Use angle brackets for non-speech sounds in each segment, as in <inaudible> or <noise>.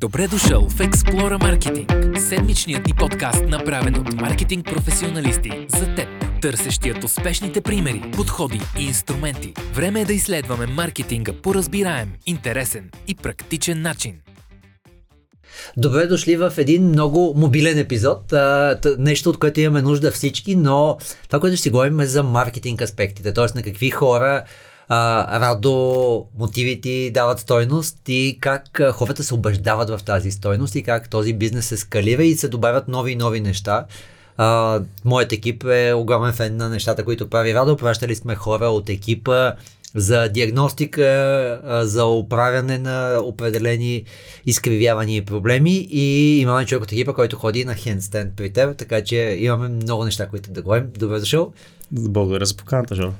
Добре дошъл в Explora Marketing, седмичният ни подкаст, направен от маркетинг професионалисти за теб, търсещият успешните примери, подходи и инструменти. Време е да изследваме маркетинга по разбираем, интересен и практичен начин. Добре дошли в един много мобилен епизод. нещо, от което имаме нужда всички, но това, което ще си говорим е за маркетинг аспектите, т.е. на какви хора радо мотивите дават стойност и как хората се убеждават в тази стойност и как този бизнес се скалира и се добавят нови и нови неща. Моят екип е огромен фен на нещата, които прави Радо. Пращали сме хора от екипа за диагностика, за управяне на определени изкривявания и проблеми и имаме човек от екипа, който ходи на хендстенд при теб, така че имаме много неща, които да говорим. Добре дошъл. Благодаря за поканата, Жоро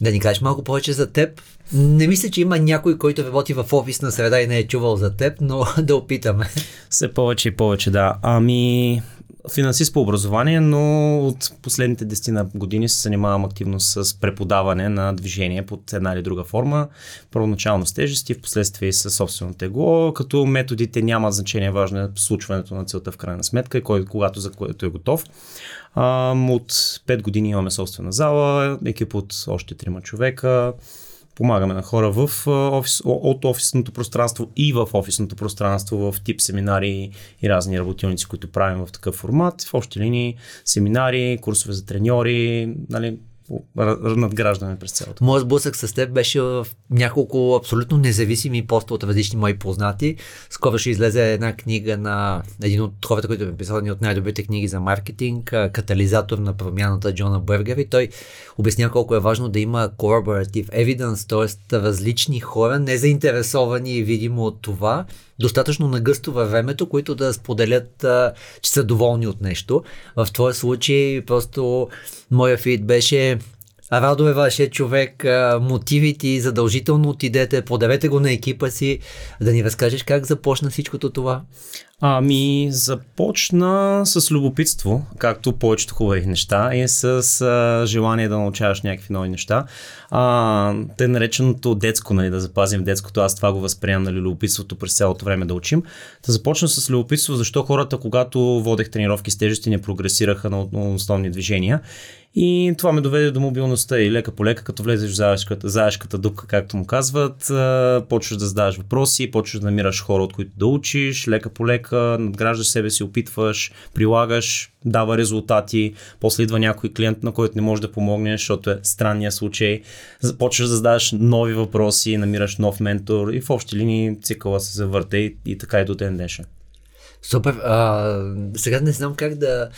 да ни кажеш малко повече за теб. Не мисля, че има някой, който работи в офисна среда и не е чувал за теб, но <laughs> да опитаме. Все повече и повече, да. Ами, финансист по образование, но от последните 10 на години се занимавам активно с преподаване на движение под една или друга форма. Първоначално с тежести, в последствие и с собствено тегло, като методите нямат значение, важно е случването на целта в крайна сметка и кой, когато за което е готов. От 5 години имаме собствена зала, екип от още 3 човека. Помагаме на хора в офис, от офисното пространство и в офисното пространство, в тип семинари и разни работилници, които правим в такъв формат. В общи линии семинари, курсове за треньори, нали, надграждане през цялото. Моят сблъсък с теб беше в няколко абсолютно независими поста от различни мои познати. Скоро ще излезе една книга на един от хората, които е писал от най-добрите книги за маркетинг, катализатор на промяната Джона Бъргер и той обяснява колко е важно да има collaborative evidence, т.е. различни хора, незаинтересовани видимо от това, достатъчно нагъсто във времето, които да споделят, че са доволни от нещо. В твоя случай просто моя фит беше Радо е вашия човек, мотивите и задължително отидете, подавете го на екипа си, да ни разкажеш как започна всичкото това. Ами, започна с любопитство, както повечето хубави неща, и с а, желание да научаваш някакви нови неща. А, те нареченото детско, нали, да запазим детското, аз това го възприемам, нали, любопитството през цялото време да учим. Да започна с любопитство, защо хората, когато водех тренировки с тежести, не прогресираха на основни движения. И това ме доведе до мобилността и лека по лека, като влезеш в заешката, заешката дупка, както му казват, почваш да задаваш въпроси, почваш да намираш хора, от които да учиш, лека по лека, надграждаш себе си, опитваш, прилагаш, дава резултати, после идва някой клиент, на който не можеш да помогнеш, защото е странния случай, почваш да задаваш нови въпроси, намираш нов ментор и в общи линии цикъла се завърта и, и така и до ден днешен. Супер. А, сега не знам как да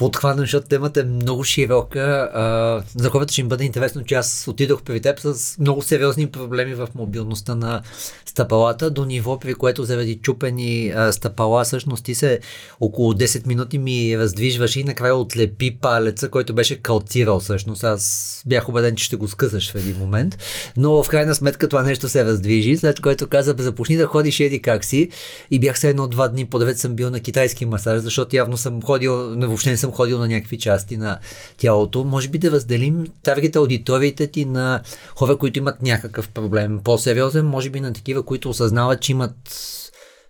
подхвана, защото темата е много широка. А, за хората ще им бъде интересно, че аз отидох при теб с много сериозни проблеми в мобилността на стъпалата, до ниво, при което заради чупени а, стъпала, всъщност ти се около 10 минути ми раздвижваш и накрая отлепи палеца, който беше калтирал всъщност. Аз бях убеден, че ще го скъсаш в един момент, но в крайна сметка това нещо се раздвижи, след което каза, започни да ходиш еди как си и бях се едно два дни подред съм бил на китайски масаж, защото явно съм ходил, въобще не съм съм ходил на някакви части на тялото. Може би да разделим таргет аудиториите ти на хора, които имат някакъв проблем по-сериозен, може би на такива, които осъзнават, че имат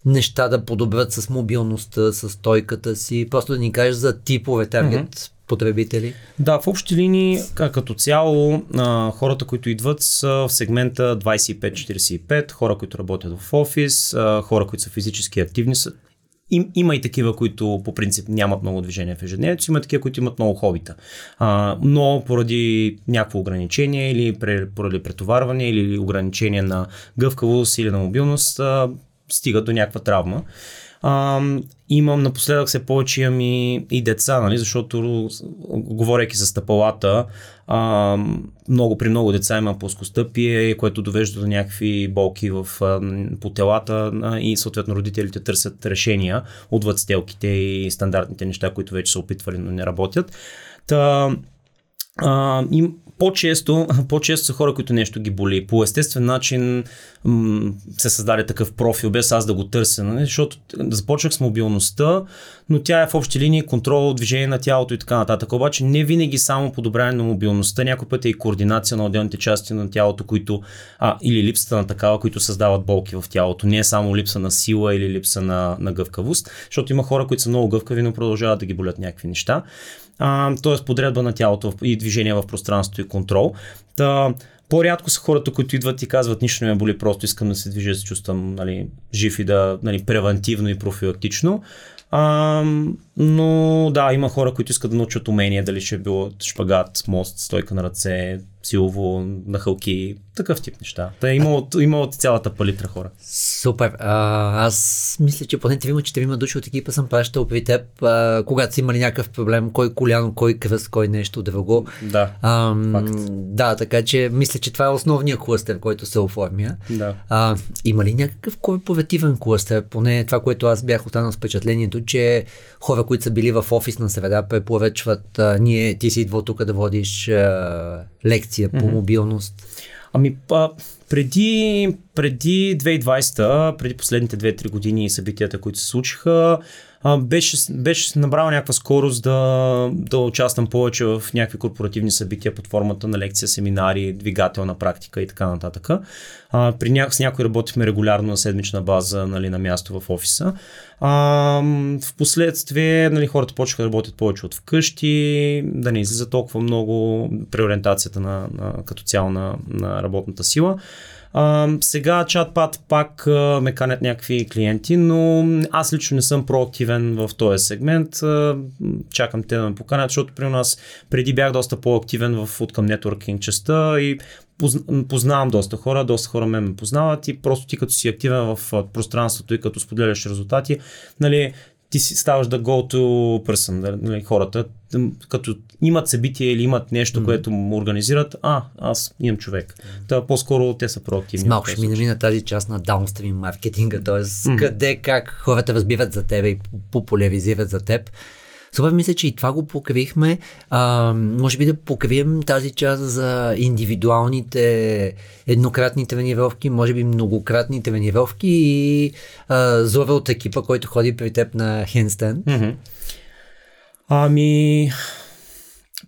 неща да подобрят с мобилността, с стойката си. Просто да ни кажеш за типове таргет mm-hmm потребители? Да, в общи линии, като цяло, хората, които идват са в сегмента 25-45, хора, които работят в офис, хора, които са физически активни, им, има и такива, които по принцип нямат много движение в ежедневието, има такива, които имат много хобита. А, но поради някакво ограничение или поради претоварване или ограничение на гъвкавост или на мобилност, а, стигат до някаква травма. А, имам напоследък все повече имам и, и деца, нали, защото говоряки за стъпалата, а, много, при много деца има плоскостъпие, което довежда до някакви болки в, а, по телата а, и съответно родителите търсят решения отвъд стелките и стандартните неща, които вече са опитвали, но не работят. Та, а, им, по-често, <laughs> по-често са хора, които нещо ги боли. По естествен начин м- се създаде такъв профил, без аз да го търся, нали? защото започнах с мобилността, но тя е в общи линии контрол, движение на тялото и така нататък. Обаче не винаги само подобряване на мобилността, някой път е и координация на отделните части на тялото, които, а, или липсата на такава, които създават болки в тялото. Не е само липса на сила или липса на, на гъвкавост, защото има хора, които са много гъвкави, но продължават да ги болят някакви неща т.е. подредба на тялото и движение в пространството и контрол. Та, по-рядко са хората, които идват и казват, нищо не ме боли, просто искам да се движа, да се чувствам нали, жив и да нали, превентивно и профилактично. А, но да, има хора, които искат да научат умения, дали ще е било шпагат, мост, стойка на ръце, силово, нахълки, такъв тип неща. Та има от, има от цялата палитра хора. Супер. А, аз мисля, че поне трима, четирима души от екипа съм пращал при теб, а, когато са имали някакъв проблем, кой коляно, кой кръст, кой нещо, друго. Да. А, да, така че мисля, че това е основният клъстер, който се оформя. Да. А, има ли някакъв корпоративен клъстер? Поне това, което аз бях останал с впечатлението, че хора, които са били в офисна среда, препоръчват, а, ние, ти си идвал тук да водиш а, лекция по mm-hmm. мобилност. Ами, а, преди, преди 2020, преди последните 2-3 години и събитията, които се случиха, беше, беше набрал някаква скорост да, да участвам повече в някакви корпоративни събития под формата на лекция, семинари, двигателна практика и така нататък. А, при ня... с някой работихме регулярно на седмична база нали, на място в офиса. А, в последствие нали, хората почнаха да работят повече от вкъщи, да не излиза толкова много преориентацията на, на, като цяло на, на работната сила. А, сега чатпад пак а, ме канят някакви клиенти, но аз лично не съм проактивен в този сегмент. А, чакам те да ме поканят, защото при нас преди бях доста по-активен в откъм нетворкинг частта и познавам доста хора, доста хора ме ме познават и просто ти като си активен в пространството и като споделяш резултати, нали, ти си ставаш да go to person, нали, хората, като имат събитие или имат нещо, mm-hmm. което му организират, а, аз имам човек. Та по-скоро те са проактивни. Малко ще минем на тази част на даунстрим маркетинга, т.е. Mm-hmm. къде, как хората разбиват за теб и популяризират за теб. Супер, мисля, че и това го покривихме. А, може би да покрием тази част за индивидуалните еднократни тренировки, може би многократни тренировки и а, Зора от екипа, който ходи при теб на хендстенд. Mm-hmm. Ами,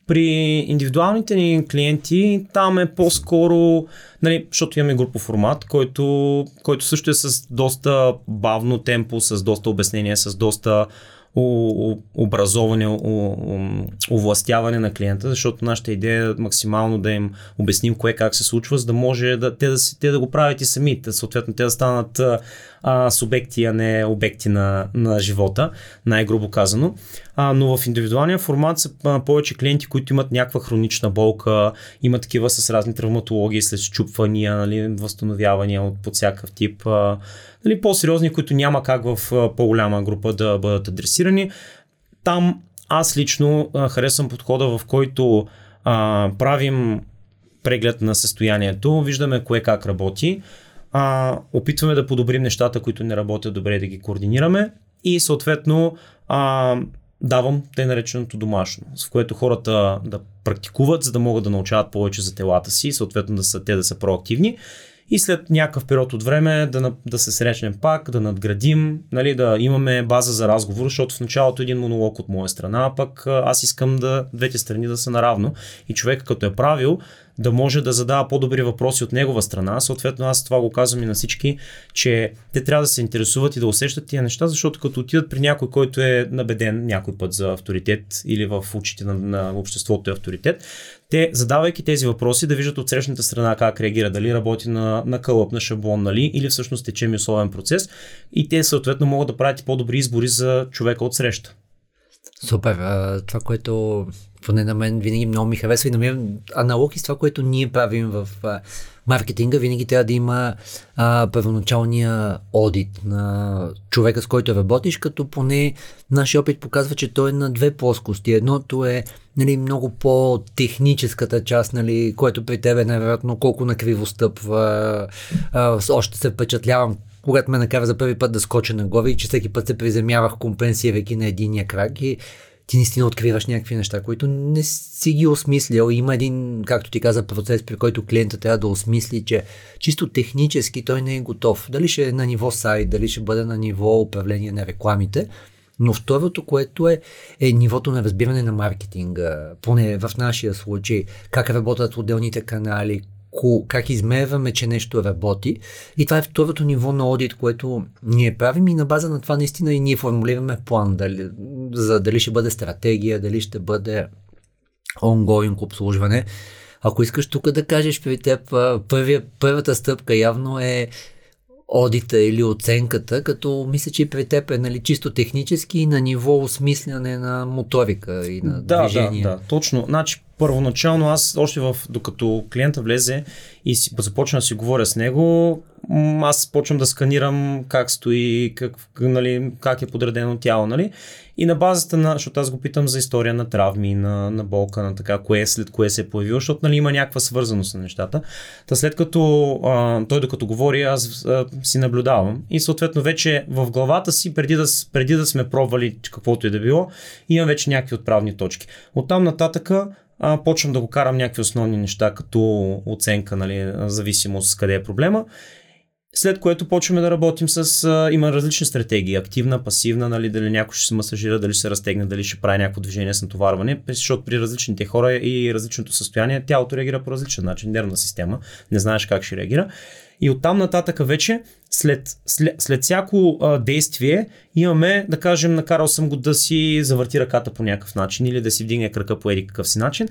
при индивидуалните ни клиенти там е по-скоро, нали, защото имаме групов формат, който, който също е с доста бавно темпо, с доста обяснение, с доста образоване, овластяване на клиента, защото нашата идея е максимално да им обясним кое как се случва, за да може да, те, да, те да го правят и самите. Съответно, те да станат а, субекти, а не обекти на, на живота, най-грубо казано. А, но в индивидуалния формат са а, повече клиенти, които имат някаква хронична болка, имат такива с разни травматологии, след щупвания, нали, възстановявания от под всякакъв тип. А, нали, по-сериозни, които няма как в по-голяма група да бъдат адресирани. Там аз лично а, харесвам подхода, в който а, правим преглед на състоянието, виждаме кое как работи, а, опитваме да подобрим нещата, които не работят добре, да ги координираме и съответно а, давам те нареченото домашно, в което хората да практикуват, за да могат да научават повече за телата си съответно да са, те да са проактивни и след някакъв период от време да, да се срещнем пак, да надградим, нали, да имаме база за разговор, защото в началото един монолог от моя страна, а пък аз искам да двете страни да са наравно и човек като е правил, да може да задава по-добри въпроси от негова страна. Съответно, аз това го казвам и на всички, че те трябва да се интересуват и да усещат тия неща, защото като отидат при някой, който е набеден някой път за авторитет или в очите на, на обществото е авторитет, те, задавайки тези въпроси, да виждат от срещната страна как реагира, дали работи на, на кълъп, на шаблон, нали, или всъщност тече ми условен процес и те съответно могат да правят и по-добри избори за човека от среща. Супер. Това, което поне на мен винаги много ми харесва и намирам аналог и с това, което ние правим в маркетинга, винаги трябва да има а, първоначалния одит на човека, с който работиш, като поне нашия опит показва, че той е на две плоскости. Едното е нали, много по-техническата част, нали, което при тебе най-вероятно колко накриво стъпва. Още се впечатлявам когато ме накара за първи път да скоча на глави и че всеки път се приземявах компенсирайки на единия крак и ти наистина откриваш някакви неща, които не си ги осмислил. Има един, както ти каза, процес, при който клиента трябва да осмисли, че чисто технически той не е готов. Дали ще е на ниво сайт, дали ще бъде на ниво управление на рекламите. Но второто, което е, е нивото на разбиране на маркетинга, поне в нашия случай, как работят отделните канали, как измерваме, че нещо работи. И това е второто ниво на одит, което ние правим и на база на това наистина и ние формулираме план, дали, за дали ще бъде стратегия, дали ще бъде ongoing обслужване. Ако искаш тук да кажеш при теб, първия, първата стъпка явно е одита или оценката, като мисля, че при теб е нали, чисто технически и на ниво осмисляне на моторика и на да, движение. Да, да, точно. Значи, първоначално аз още в, докато клиента влезе и си, започна да си говоря с него, аз почвам да сканирам как стои, как, нали, как е подредено тяло, нали? И на базата на, защото аз го питам за история на травми, на, на болка, на така, кое след кое се е появило, защото нали, има някаква свързаност на нещата. Та след като а, той докато говори, аз а, си наблюдавам и съответно вече в главата си, преди да, преди да сме пробвали каквото и да било, имам вече някакви отправни точки. Оттам нататъка а, почвам да го карам някакви основни неща, като оценка, нали, зависимост къде е проблема. След което почваме да работим с... А, има различни стратегии. Активна, пасивна, нали, дали някой ще се масажира, дали ще се разтегне, дали ще прави някакво движение с натоварване, защото при различните хора и различното състояние тялото реагира по различен начин, нервна система, не знаеш как ще реагира. И оттам нататък вече, след, след, след всяко а, действие, имаме, да кажем, накарал съм го да си завърти ръката по някакъв начин или да си вдигне кръка по еди какъв си начин.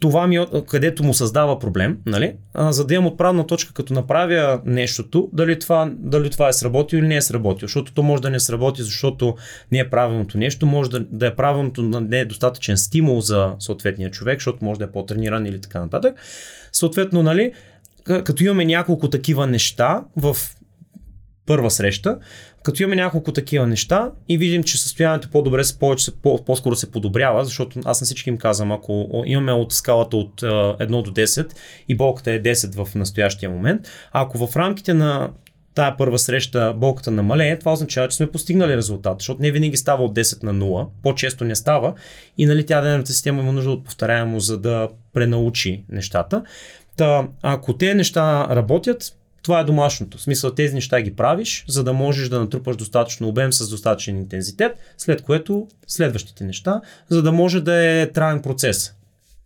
Това ми, където му създава проблем, нали? А, за да имам отправна точка, като направя нещото, дали това, дали това е сработило или не е сработило. Защото то може да не сработи, защото не е правилното нещо, може да, да е правилното, не е достатъчен стимул за съответния човек, защото може да е по-трениран или така нататък. Съответно, нали, като имаме няколко такива неща в първа среща, като имаме няколко такива неща и видим, че състоянието по-добре повече, по, по-скоро се подобрява, защото аз на всички им казвам, ако имаме от скалата от 1 до 10 и болката е 10 в настоящия момент, ако в рамките на тая първа среща болката намалее, това означава, че сме постигнали резултат, защото не винаги става от 10 на 0, по-често не става и нали, тя денната система има нужда от повторяемо, за да пренаучи нещата. Та, ако те неща работят, това е домашното. В смисъл тези неща ги правиш, за да можеш да натрупаш достатъчно обем с достатъчен интензитет, след което следващите неща, за да може да е траен процес.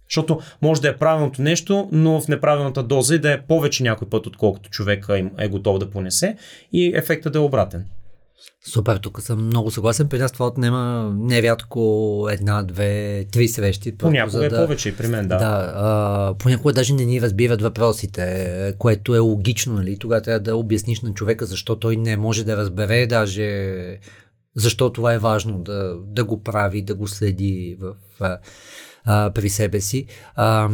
Защото може да е правилното нещо, но в неправилната доза и да е повече някой път, отколкото човека е готов да понесе и ефектът да е обратен. Супер, тук съм много съгласен. При нас това отнема нерядко една, две, три срещи. Понякога е да, повече и при мен, да. Да, а, понякога даже не ни разбират въпросите, което е логично, нали? Тогава трябва да обясниш на човека защо той не може да разбере даже защо това е важно да, да го прави, да го следи в а, при себе си. А,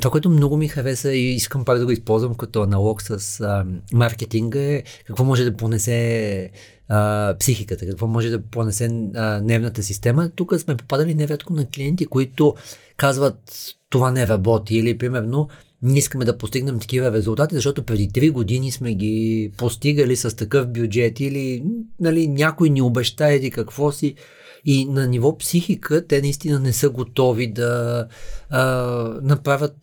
това, което много ми хареса и искам пак да го използвам като аналог с а, маркетинга е какво може да понесе а, психиката, какво може да понесе а, нервната система. Тук сме попадали невероятно на клиенти, които казват това не работи или примерно не искаме да постигнем такива резултати, защото преди 3 години сме ги постигали с такъв бюджет или нали, някой ни обеща еди какво си. И на ниво психика те наистина не са готови да а, направят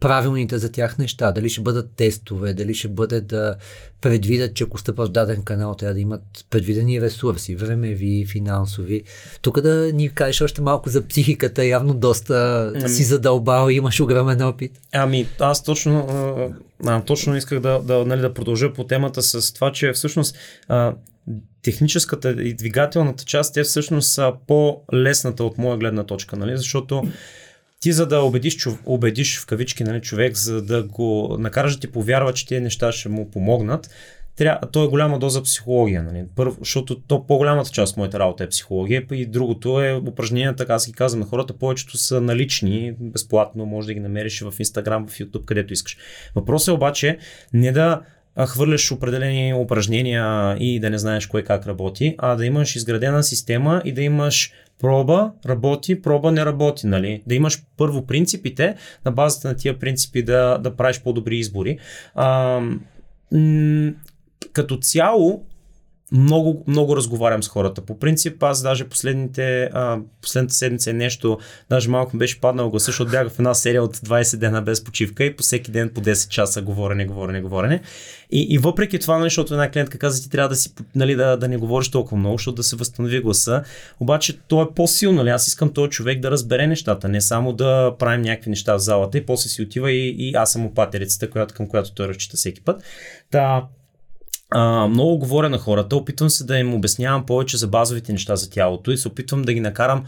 правилните за тях неща. Дали ще бъдат тестове, дали ще бъде да предвидят, че ако стъпват в даден канал, трябва да имат предвидени ресурси, времеви, финансови. Тук да ни кажеш още малко за психиката, явно доста ами, си задълбал имаш огромен опит. Ами, аз точно, а, точно исках да, да, нали, да продължа по темата с това, че всъщност а, техническата и двигателната част, те всъщност са по-лесната от моя гледна точка, нали? защото ти за да убедиш, убедиш в кавички нали, човек, за да го накараш да ти повярва, че тези неща ще му помогнат, трябва, то е голяма доза психология. Нали? Първо, защото то по-голямата част от моята работа е психология, и другото е упражненията, така аз ги казвам на хората, повечето са налични, безплатно, може да ги намериш в Instagram, в YouTube, където искаш. Въпросът е обаче не да хвърляш определени упражнения и да не знаеш кое как работи, а да имаш изградена система и да имаш проба, работи, проба не работи, нали? Да имаш първо принципите, на базата на тия принципи да, да правиш по-добри избори. А, м- като цяло, много, много разговарям с хората. По принцип, аз даже последните, а, последната седмица е нещо, даже малко ми беше паднал гласа, защото бях в една серия от 20 дена без почивка и по всеки ден по 10 часа говорене, говорене, говорене. И, и въпреки това, нали, защото една клиентка каза, ти трябва да, си, нали, да, да не говориш толкова много, защото да се възстанови гласа. Обаче то е по-силно. Нали? Аз искам този човек да разбере нещата, не само да правим някакви неща в залата и после си отива и, и аз съм опатерицата, която, към която той разчита всеки път. Та, а, много говоря на хората, опитвам се да им обяснявам повече за базовите неща за тялото и се опитвам да ги накарам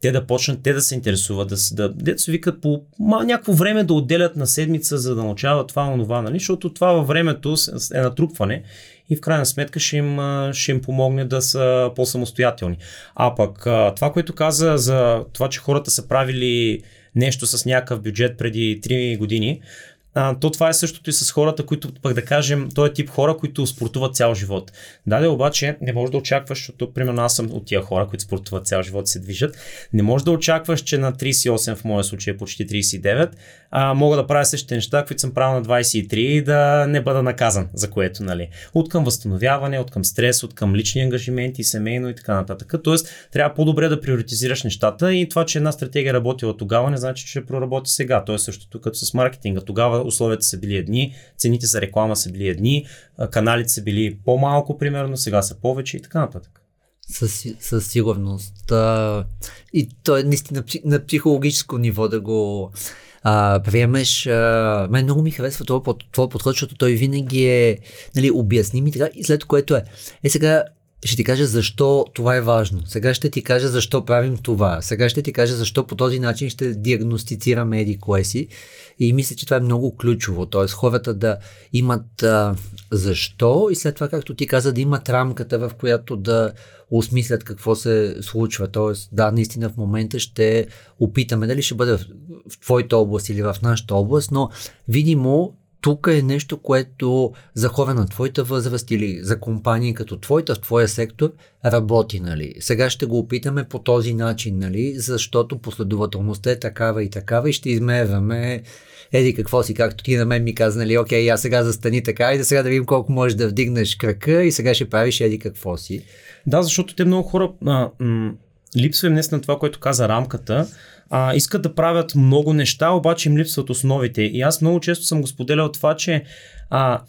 те да почнат, те да се интересуват, да, да се викат по ма, някакво време да отделят на седмица, за да научават това, онова, нали? защото това във времето е натрупване и в крайна сметка ще им, ще им помогне да са по-самостоятелни. А пък това, което каза за това, че хората са правили нещо с някакъв бюджет преди 3 години, а, то това е същото и с хората, които, пък да кажем, този тип хора, които спортуват цял живот. Да, обаче не можеш да очакваш, защото примерно аз съм от тия хора, които спортуват цял живот и се движат, не можеш да очакваш, че на 38, в моя случай е почти 39, а, мога да правя същите неща, които съм правил на 23 и да не бъда наказан, за което, нали. От към възстановяване, от към стрес, от към лични ангажименти, семейно и така нататък. Тоест, трябва по-добре да приоритизираш нещата и това, че една стратегия е работила тогава, не значи, че ще проработи сега. То е същото като с маркетинга. Тогава условията са били едни, цените за реклама са били едни, каналите са били по-малко, примерно, сега са повече и така нататък. Със, със сигурност. А, и то е наистина на психологическо ниво да го а, приемеш. А, мен много ми харесва това, подход, защото той винаги е нали, обясним и така. И след което е, е сега ще ти кажа защо това е важно. Сега ще ти кажа защо правим това. Сега ще ти кажа защо по този начин ще диагностицираме еди кое си. И мисля, че това е много ключово. Тоест хората да имат а, защо и след това, както ти каза, да имат рамката, в която да осмислят какво се случва. Тоест, да, наистина в момента ще опитаме дали ще бъде в, в твоята област или в нашата област, но видимо тук е нещо, което за хора на твоята възраст или за компании като твоята в твоя сектор работи, нали. Сега ще го опитаме по този начин, нали, защото последователността е такава и такава и ще измерваме еди какво си, както ти на мен ми каза, нали, окей, аз сега застани така и да сега да видим колко можеш да вдигнеш крака и сега ще правиш еди какво си. Да, защото те много хора а, м- липсва им на това, което каза рамката, а, искат да правят много неща, обаче им липсват основите. И аз много често съм го споделял това, че а,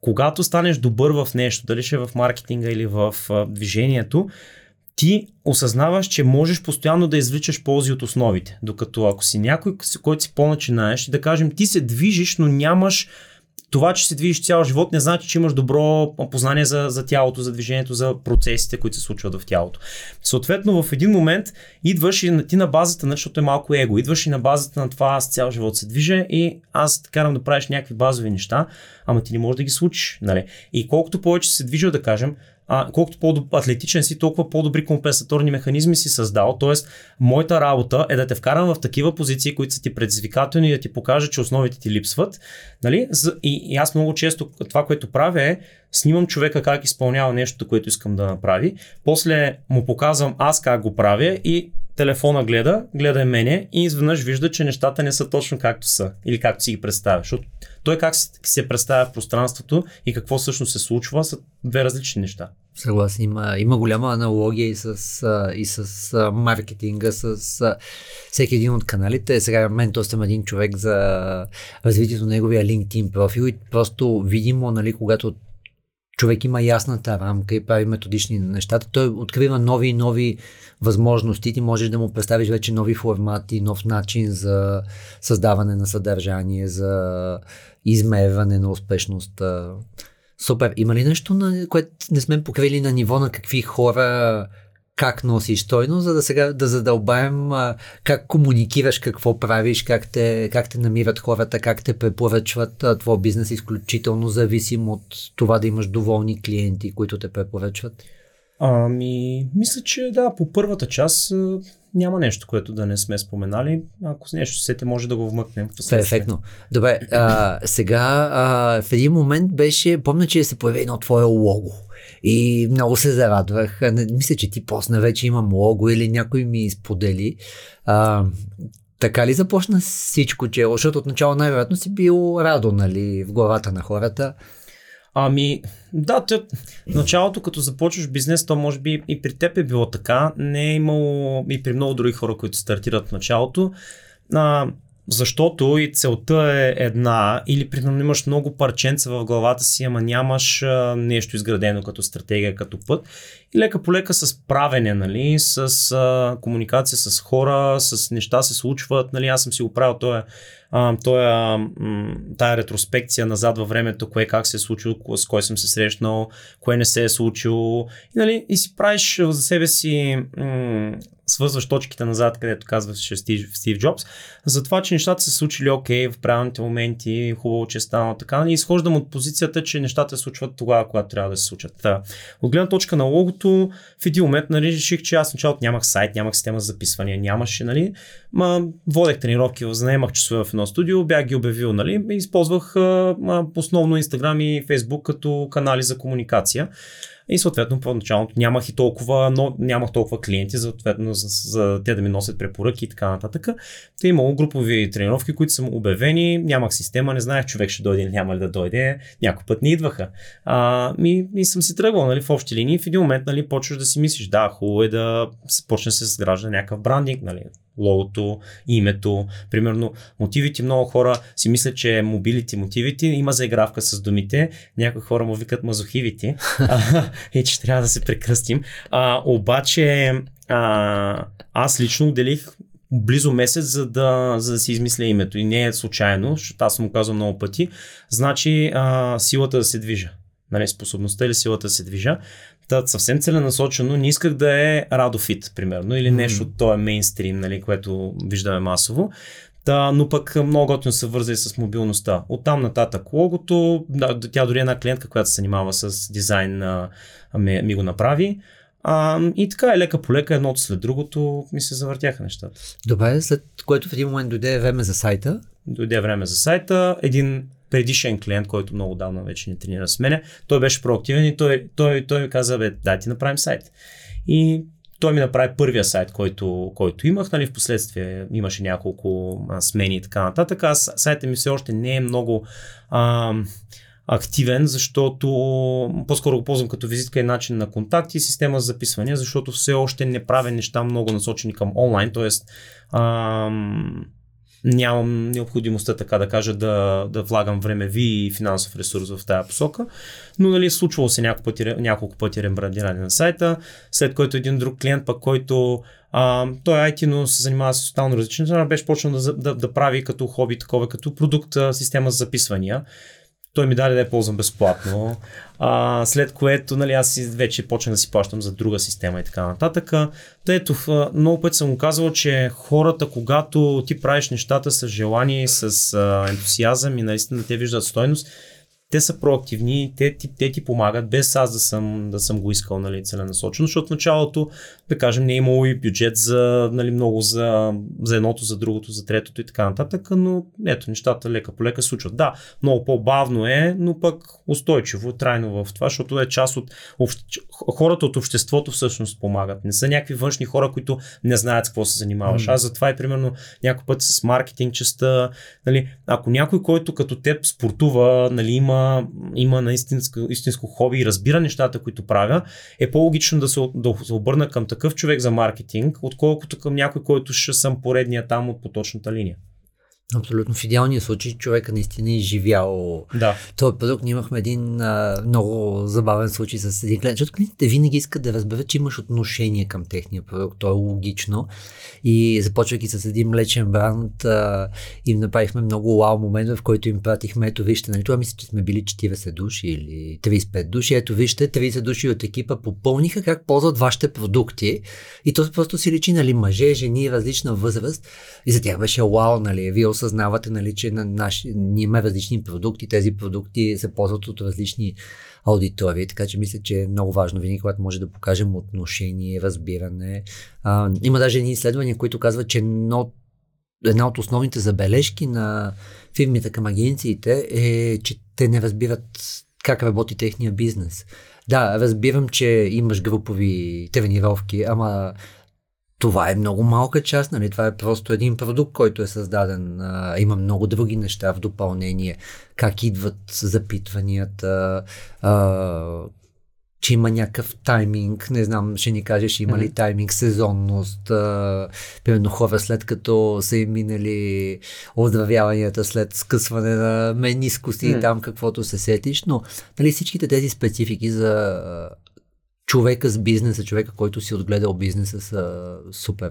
когато станеш добър в нещо, дали ще е в маркетинга или в а, движението, ти осъзнаваш, че можеш постоянно да извличаш ползи от основите. Докато ако си някой, който си по-начинаеш, да кажем, ти се движиш, но нямаш това, че се движиш цял живот, не значи, че имаш добро познание за, за тялото, за движението, за процесите, които се случват в тялото. Съответно, в един момент идваш и ти на базата, защото е малко его, идваш и на базата на това аз цял живот се движа и аз те карам да правиш някакви базови неща, ама ти не можеш да ги случиш. Нали? И колкото повече се движа, да кажем, а, колкото по-атлетичен си, толкова по-добри компенсаторни механизми си създал. Тоест, моята работа е да те вкарам в такива позиции, които са ти предизвикателни да ти покажа, че основите ти липсват. Нали? И, и аз много често това, което правя е, снимам човека как изпълнява нещо, което искам да направи, после му показвам аз как го правя и телефона гледа, гледа мене и изведнъж вижда, че нещата не са точно както са или както си ги представя. Защото той как се представя в пространството и какво всъщност се случва са две различни неща. Съгласен, има, има голяма аналогия и с, и с маркетинга, с всеки един от каналите. Сега мен то съм един човек за развитието на неговия LinkedIn профил и просто видимо, нали, когато човек има ясната рамка и прави методични нещата, той открива нови и нови възможности. Ти можеш да му представиш вече нови формати, нов начин за създаване на съдържание, за измерване на успешността. Супер. Има ли нещо, на което не сме покрили на ниво на какви хора как носиш стойност, за да сега да задълбаем а, как комуникираш, какво правиш, как те, как те намират хората, как те препоръчват. А, твой бизнес е изключително зависим от това да имаш доволни клиенти, които те препоръчват. Ами, мисля, че да, по първата част няма нещо, което да не сме споменали. Ако с нещо сете, може да го вмъкнем. Перфектно. Добре, а, сега а, в един момент беше, помня, че се появи едно твое лого. И много се зарадвах. Мисля, че ти посна вече имам лого или някой ми сподели. А, така ли започна всичко, че, защото отначало най-вероятно си бил радо, нали, в главата на хората? Ами, да, тъ... началото, като започваш бизнес, то може би и при теб е било така. Не е имало и при много други хора, които стартират в началото. А, защото и целта е една, или примерно имаш много парченца в главата си, ама нямаш а, нещо изградено като стратегия, като път. И лека по лека с правене, нали, с а, комуникация с хора, с неща се случват. Нали, аз съм си го правил този а, тоя, тая ретроспекция назад във времето, кое как се е случило, с кой съм се срещнал, кое не се е случило. И, нали, и си правиш за себе си м- свързваш точките назад, където казваше Стив, Стив Джобс, за това, че нещата са случили окей в правилните моменти, хубаво, че е станало така. И изхождам от позицията, че нещата се случват тогава, когато трябва да се случат. Та, от гледна точка на логото, в един момент нали, реших, че аз началото нямах сайт, нямах система за записвания, нямаше, нали, ма водех тренировки, заемах часове в едно студио, бях ги обявил, нали, използвах а, основно Instagram и Facebook като канали за комуникация. И съответно по-началото нямах и толкова, но нямах толкова клиенти, съответно за, за те да ми носят препоръки и така нататък. Те имало групови тренировки, които са обявени, нямах система, не знаех човек ще дойде или няма ли да дойде, някой път не идваха. А, ми, и съм си тръгвал нали, в общи линии. В един момент нали, почваш да си мислиш, да, хубаво е да почне се изгражда някакъв брандинг, нали, логото, името. Примерно, мотивите много хора си мислят, че мобилите мотивите има заигравка с думите. Някои хора му викат мазохивите и <laughs> <laughs> че трябва да се прекръстим. А, обаче, а, аз лично отделих близо месец, за да, за да си измисля името. И не е случайно, защото аз съм му казал много пъти. Значи а, силата да се движа. Нали, способността или силата да се движа. Та, съвсем целенасочено не исках да е Радофит, примерно, или нещо от този мейнстрим, нали, което виждаме масово. Та, но пък много готино се вързали с мобилността. Оттам нататък логото, да, тя дори една клиентка, която се занимава с дизайн, а, ми, ми го направи. А, и така е лека по лека, едното след другото ми се завъртяха нещата. Добре, след което в един момент дойде време за сайта. Дойде време за сайта. Един предишен клиент, който много давно вече не тренира с мене, той беше проактивен и той, той, той ми каза, бе, дай ти направим сайт. И той ми направи първия сайт, който, който имах, нали, в последствие имаше няколко а, смени и така нататък. Аз сайта ми все още не е много а, активен, защото по-скоро го ползвам като визитка и начин на контакт и система за записване, защото все още не правя неща много насочени към онлайн, т.е нямам необходимостта, така да кажа, да, да влагам времеви и финансов ресурс в тази посока. Но нали, случвало се няколко пъти, няколко пъти рембрандиране на сайта, след който един друг клиент, пък който а, той е IT, но се занимава с тотално различни беше почнал да, да, да прави като хоби, такова като продукт система за записвания. Той ми даде да я ползвам безплатно. А, след което нали, аз вече почнах да си плащам за друга система и така нататък. Та ето, много пъти съм го казвал, че хората, когато ти правиш нещата с желание, с а, ентусиазъм и наистина те виждат стойност, те са проактивни, те, те, те ти помагат, без аз да съм, да съм го искал нали, целенасочено, защото в началото, да кажем, не е имало и бюджет за нали, много за, за едното, за другото, за третото и така нататък, но ето, нещата лека по лека случват. Да, много по-бавно е, но пък устойчиво, трайно в това, защото е част от хората от обществото всъщност помагат. Не са някакви външни хора, които не знаят с какво се занимаваш. Mm. Аз затова и примерно някой път с маркетинг частта, нали, ако някой, който като теб спортува, нали, има има, на истинско, истинско хоби и разбира нещата, които правя, е по-логично да се, да се обърна към такъв човек за маркетинг, отколкото към някой, който ще съм поредния там от поточната линия. Абсолютно. В идеалния случай човека наистина е изживял да. този продукт. Ние имахме един а, много забавен случай с един клиент, защото клиентите винаги искат да разберат, че имаш отношение към техния продукт. То е логично. И започвайки с един млечен бранд, а, им направихме много вау момент, в който им пратихме, ето вижте, нали, това мисля, че сме били 40 души или 35 души. Ето вижте, 30 души от екипа попълниха как ползват вашите продукти. И то просто си личи, нали, мъже, жени, различна възраст. И за тях беше вау, нали, вие осъзнавате, нали, че на наши, ние имаме различни продукти, тези продукти се ползват от различни аудитории, така че мисля, че е много важно винаги, когато може да покажем отношение, разбиране. А, има даже едни изследвания, които казват, че едно, една от основните забележки на фирмите към агенциите е, че те не разбират как работи техния бизнес. Да, разбирам, че имаш групови тренировки, ама това е много малка част, нали? Това е просто един продукт, който е създаден. А, има много други неща в допълнение. Как идват запитванията, а, че има някакъв тайминг, не знам, ще ни кажеш, има ли тайминг, сезонност, а, примерно хора след като са им минали оздравяванията след скъсване на менискоси и там каквото се сетиш, но нали, всичките тези специфики за човека с бизнеса, човека, който си отгледал бизнеса са супер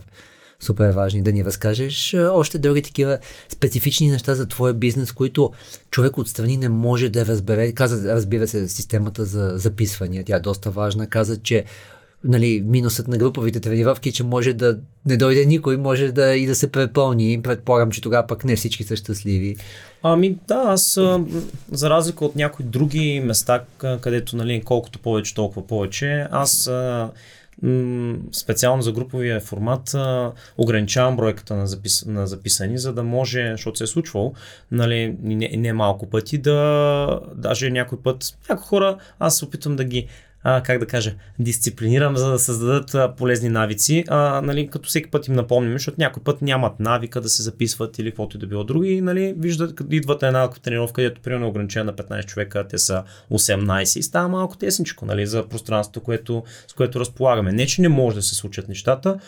супер важни. Да ни разкажеш още други такива специфични неща за твоя бизнес, които човек отстрани не може да разбере. Каза, разбира се, системата за записвания, тя е доста важна. Каза, че нали, минусът на груповите тренировки, че може да не дойде никой, може да и да се препълни. Предполагам, че тогава пък не всички са щастливи. Ами да, аз за разлика от някои други места, където нали, колкото повече, толкова повече, аз специално за груповия формат ограничавам бройката на, запис, на записани, за да може, защото се е случвало, нали, не, не малко пъти, да даже някой път, някои хора, аз се опитвам да ги а, как да кажа, дисциплинирам, за да създадат а, полезни навици, а, нали, като всеки път им напомним, защото някой път нямат навика да се записват или каквото и да било други, нали, виждат, идват на една тренировка, където примерно е ограничена на 15 човека, те са 18 и става малко тесничко, нали, за пространството, което, с което разполагаме. Не, че не може да се случат нещата,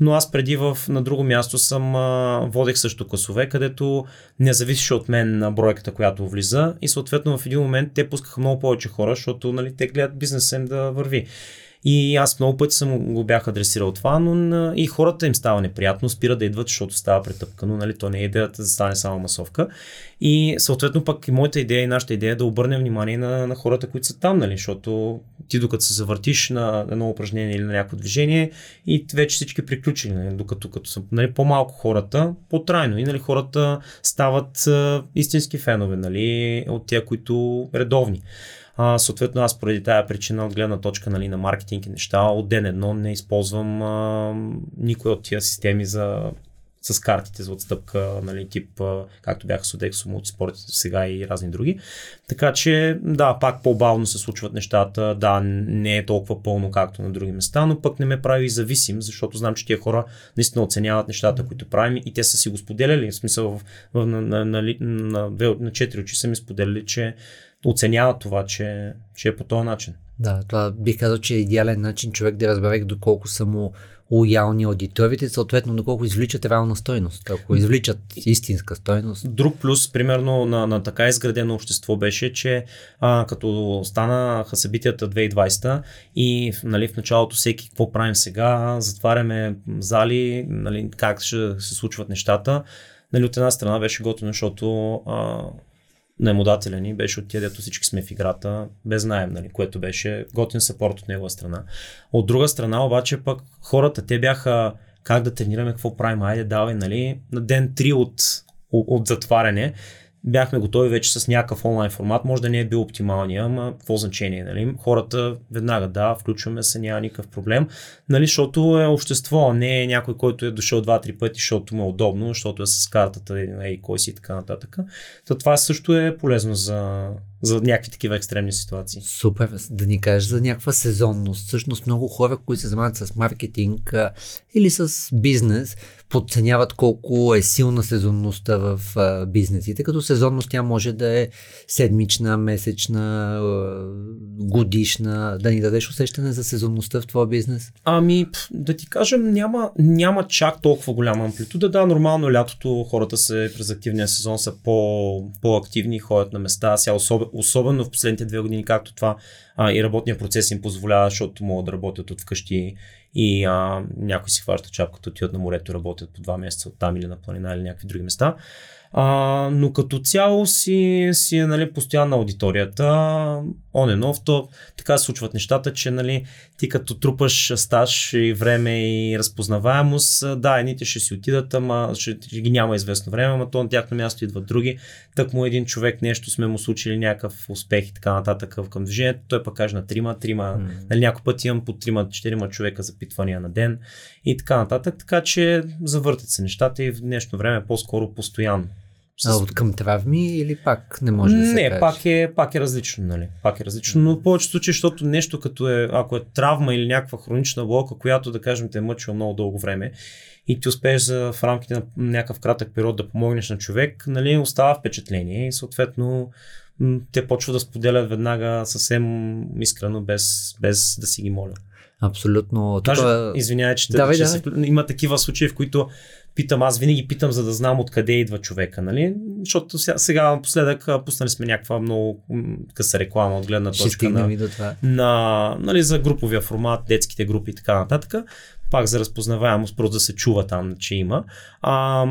но аз преди в, на друго място съм а, водех също класове, където не зависеше от мен на бройката, която влиза и съответно в един момент те пускаха много повече хора, защото нали, те гледат бизнеса им да върви. И аз много пъти съм го бях адресирал това, но и хората им става неприятно, спира да идват, защото става претъпкано, нали? то не е идеята да стане само масовка. И съответно пък и моята идея и нашата идея е да обърнем внимание на, на хората, които са там, нали? защото ти докато се завъртиш на едно упражнение или на някакво движение и вече всички приключили, нали? докато като са нали, по-малко хората, по-трайно и нали, хората стават а, истински фенове нали? от тия, които редовни. А, съответно, аз поради тази причина от гледна точка нали, на маркетинг и неща, от ден едно не използвам а, никой от тия системи за с картите за отстъпка, нали, тип, както бяха с Odexo, спортите сега и разни други. Така че, да, пак по-бавно се случват нещата, да, не е толкова пълно както на други места, но пък не ме прави зависим, защото знам, че тия хора наистина оценяват нещата, които правим и те са си го споделяли. В смисъл, в, в, на, на, на, на, на, на четири очи са ми споделяли, че оценяват това, че, че е по този начин. Да, това бих казал, че е идеален начин човек да разбере доколко са му лоялни аудиторите, съответно доколко извличат реална стойност, ако извличат истинска стойност. Друг плюс, примерно, на, на така изградено общество беше, че а, като станаха събитията 2020 и нали, в началото всеки какво правим сега, затваряме зали, нали, как ще се случват нещата, нали, от една страна беше готино, защото а, наемодателя ни беше от тия, дето всички сме в играта, без знаем, нали, което беше готин сапорт от негова страна. От друга страна обаче пък хората, те бяха как да тренираме, какво правим, айде давай, нали, на ден 3 от, от затваряне, бяхме готови вече с някакъв онлайн формат. Може да не е бил оптималния, ама какво значение, нали? Хората веднага да, включваме се, няма никакъв проблем, нали? Защото е общество, не е някой, който е дошъл два-три пъти, защото му е удобно, защото е с картата, и кой си и така нататък. То това също е полезно за, за някакви такива екстремни ситуации. Супер, да ни кажеш за някаква сезонност. Всъщност много хора, които се занимават с маркетинг а, или с бизнес, подценяват колко е силна сезонността в а, бизнесите. Като сезонност тя може да е седмична, месечна, годишна. Да ни дадеш усещане за сезонността в твоя бизнес? Ами, да ти кажем, няма, няма чак толкова голяма амплитуда. Да, нормално лятото хората се през активния сезон са по, по-активни, ходят на места. Сега особено особено в последните две години, както това а, и работния процес им позволява, защото могат да работят от вкъщи и а, някой си хваща чапката, отиват на морето, работят по два месеца от там или на планина или някакви други места. А, но като цяло си, си е нали, постоянна аудиторията. Он е нов, то така се случват нещата, че нали, ти като трупаш стаж и време и разпознаваемост, да, едните ще си отидат, ама ще, ще ги няма известно време, ама то на тяхно място идват други. Так му един човек нещо сме му случили някакъв успех и така нататък към движението, той пък каже на трима, трима, mm. нали, някой път имам по трима, четирима човека запитвания на ден и така нататък, така че завъртат се нещата и в днешно време по-скоро постоянно А от към травми или пак не може да се не, каже? пак е, пак е различно, нали? Пак е различно, но в повечето случаи, защото нещо като е, ако е травма или някаква хронична болка, която да кажем те е мъчила много дълго време и ти успееш за, в рамките на някакъв кратък период да помогнеш на човек, нали, остава впечатление и съответно те почват да споделят веднага съвсем искрено, без, без да си ги моля. Абсолютно. Даже, Тук... извинявай, че, Давай, че давай. се, има такива случаи, в които питам, аз винаги питам, за да знам откъде идва човека, нали? Защото сега, напоследък пуснали сме някаква много къса реклама от гледна точка на, до това. на, нали, за груповия формат, детските групи и така нататък. Пак за разпознаваемост, просто да се чува там, че има. А,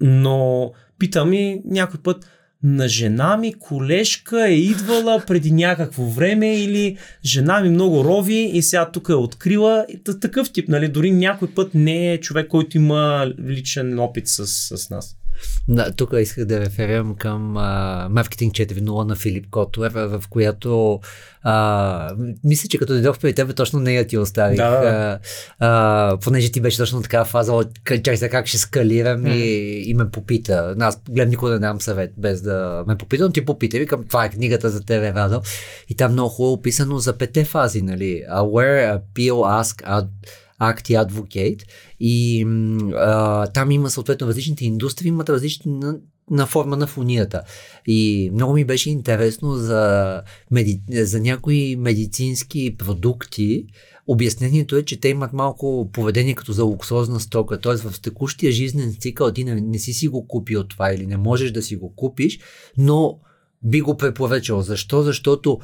но питам и някой път, на жена ми колежка е идвала преди някакво време или жена ми много рови и сега тук е открила. Такъв тип, нали? Дори някой път не е човек, който има личен опит с, с нас. Да, тук исках да реферирам към а, Marketing 4.0 на Филип Котуер, в която а, мисля, че като дойдох при теб, точно нея ти оставих. Да, да, да. А, а, понеже ти беше точно така фаза, от, «К- чакай сега как ще скалирам и, и ме попита. Аз гледам никога не дам съвет без да ме попита, но ти попита викам, това е книгата за тебе, Радо. И там много хубаво описано за пете фази, нали? Aware, Appeal, Ask, Ad, Act и Advocate. И а, там има съответно различните индустрии, имат различна на форма на фунията. И много ми беше интересно за, меди... за някои медицински продукти. Обяснението е, че те имат малко поведение като за луксозна стока. Т.е. в текущия жизнен цикъл ти не, не си си го купил това или не можеш да си го купиш, но би го препоръчал. Защо? Защото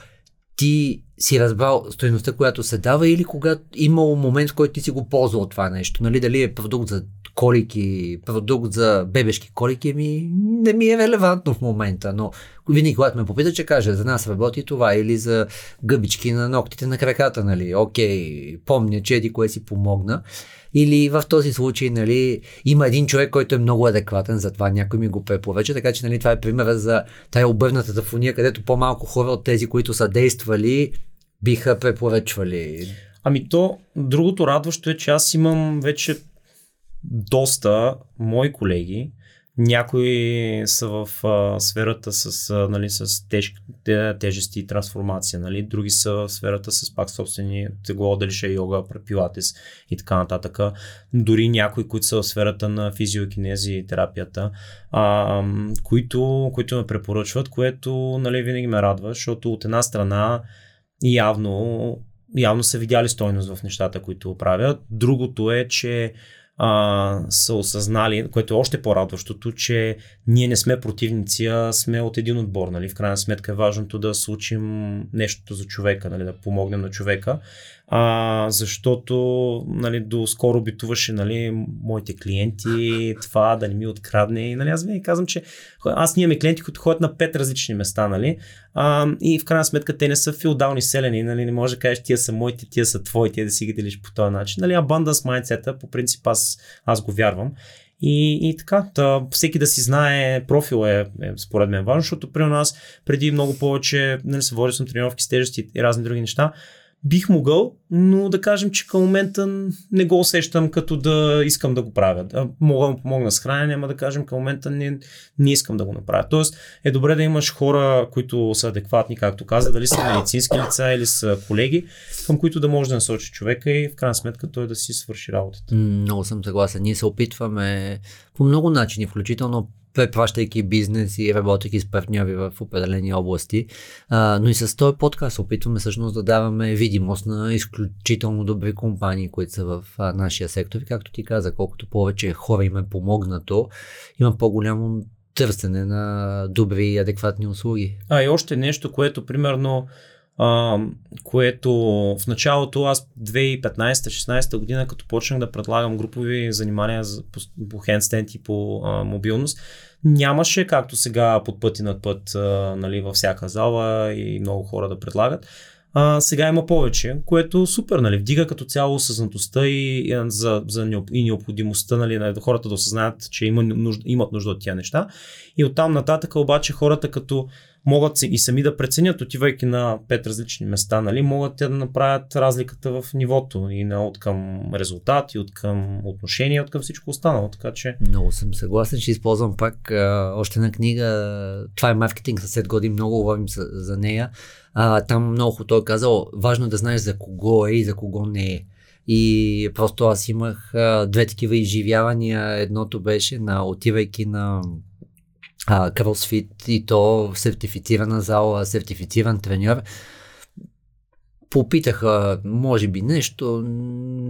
ти си разбрал стоеността, която се дава или когато имало момент, в който ти си го ползвал това нещо. Нали, дали е продукт за колики, продукт за бебешки колики, ми не ми е релевантно в момента, но винаги когато ме попита, че каже, за нас работи това или за гъбички на ногтите на краката, нали, окей, помня, че еди кое си помогна. Или в този случай, нали, има един човек, който е много адекватен, затова някой ми го препоръча, така че, нали, това е примера за тая обърнатата фония, където по-малко хора от тези, които са действали, биха препоръчвали. Ами то, другото радващо е, че аз имам вече доста мои колеги, някои са в а, сферата с, а, нали, с теж, те, тежести и трансформация, нали? други са в сферата с пак собствени тегло, дали ще е йога, пилатес и така нататък. Дори някои, които са в сферата на физиокинези и терапията, а, които, които ме препоръчват, което нали, винаги ме радва, защото от една страна явно, явно са видяли стойност в нещата, които правят. Другото е, че а, са осъзнали, което е още по-радващото, че ние не сме противници, а сме от един отбор. Нали? В крайна сметка е важното да случим нещо за човека, нали? да помогнем на човека. А, защото нали, до скоро битуваше нали, моите клиенти, това да не ми открадне. И, нали, аз винаги казвам, че аз ние имаме клиенти, които ходят на пет различни места. Нали? А, и в крайна сметка те не са феодални селени. Нали? Не може да кажеш, тия са моите, тия са твоите, да си ги делиш по този начин. Нали? Abundance mindset по принцип аз, аз го вярвам. И, и така, та, всеки да си знае профил е, е според мен важно, защото при нас преди много повече нали, се води съм тренировки с тежести и разни други неща. Бих могъл, но да кажем, че към момента не го усещам като да искам да го правя. Да, мога да му помогна с хранене, ама да кажем към момента не, не искам да го направя. Тоест е добре да имаш хора, които са адекватни, както каза, дали са медицински лица или са колеги, към които да може да насочи човека и в крайна сметка той да си свърши работата. Много съм съгласен. Ние се опитваме по много начини, включително препращайки бизнес и работейки с партньори в определени области. А, но и с този подкаст опитваме всъщност да даваме видимост на изключително добри компании, които са в а, нашия сектор. И както ти каза, колкото повече хора им е помогнато, има по-голямо търсене на добри и адекватни услуги. А и още нещо, което примерно а, което в началото аз 2015-16 година, като почнах да предлагам групови занимания за, по, по хендстенд и по а, мобилност, нямаше както сега под път и над път а, нали, във всяка зала и много хора да предлагат. А, сега има повече, което супер, нали, вдига като цяло осъзнатостта и, за, за, и необходимостта нали, на хората да осъзнаят, че има нужда, имат нужда от тия неща. И оттам нататък обаче хората като могат и сами да преценят, отивайки на пет различни места, нали, могат те да направят разликата в нивото и на, от към резултати, от към отношения, от към всичко останало. Така че... Много съм съгласен, ще използвам пак а, още една книга. Това е маркетинг за 7 години, много говорим за, за нея. А, там много той е казал, важно е да знаеш за кого е и за кого не е. И просто аз имах а, две такива изживявания. Едното беше на отивайки на а, кросфит и то сертифицирана зала, сертифициран треньор. Попитаха, може би нещо,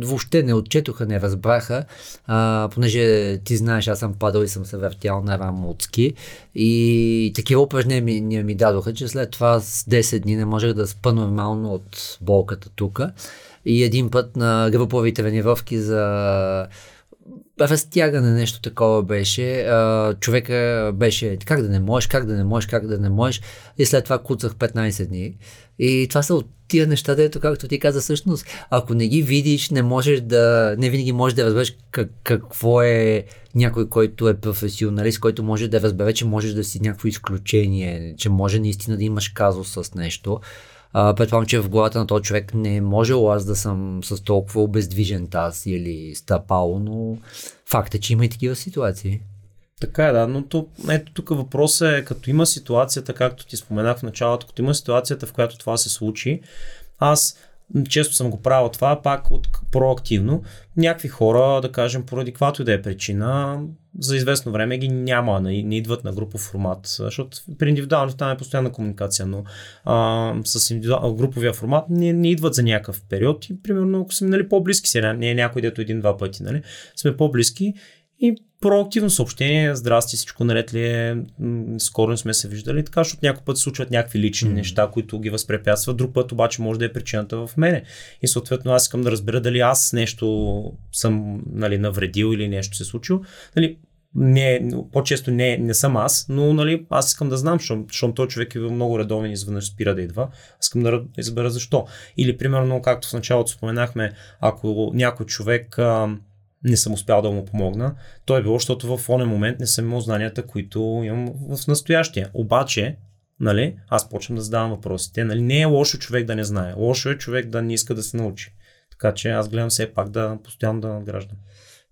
въобще не отчетоха, не разбраха, а, понеже ти знаеш, аз съм падал и съм се въртял на рамоцки и такива упражнения ми, ми дадоха, че след това с 10 дни не можех да спа нормално от болката тук. И един път на групови тренировки за разтягане нещо такова беше. А, човека беше как да не можеш, как да не можеш, как да не можеш. И след това куцах 15 дни. И това са от тия неща, дето, както ти каза, всъщност, ако не ги видиш, не можеш да, не винаги можеш да разбереш как, какво е някой, който е професионалист, който може да разбере, че можеш да си някакво изключение, че може наистина да имаш казус с нещо. Предполагам, че в главата на този човек не е можел аз да съм с толкова обездвижен таз или стъпало, но факт е, че има и такива ситуации. Така е, да, но то, ето тук въпросът е, като има ситуацията, както ти споменах в началото, като има ситуацията, в която това се случи, аз често съм го правил това, пак от проактивно. Някакви хора, да кажем, поради каквато и да е причина, за известно време ги няма, не, идват на групов формат, защото при индивидуално там е постоянна комуникация, но а, с груповия формат не, не идват за някакъв период и примерно ако сме нали, по-близки сега, не е някой дето един-два пъти, нали, сме по-близки и проактивно съобщение, здрасти, всичко наред ли е, скоро не сме се виждали, така, защото някой път случват някакви лични mm. неща, които ги възпрепятстват, друг път обаче може да е причината в мене. И съответно аз искам да разбера дали аз нещо съм нали, навредил или нещо се е случило. Нали, не, по-често не, не съм аз, но нали, аз искам да знам, защото, защото този човек е много редовен и изведнъж спира да идва. Аз искам да избера защо. Или примерно, както в началото споменахме, ако някой човек а, не съм успял да му помогна. То е било, защото в онен момент не съм имал знанията, които имам в настоящия. Обаче, нали, аз почвам да задавам въпросите. Нали, не е лошо човек да не знае. Лошо е човек да не иска да се научи. Така че аз гледам все пак да постоянно да надграждам.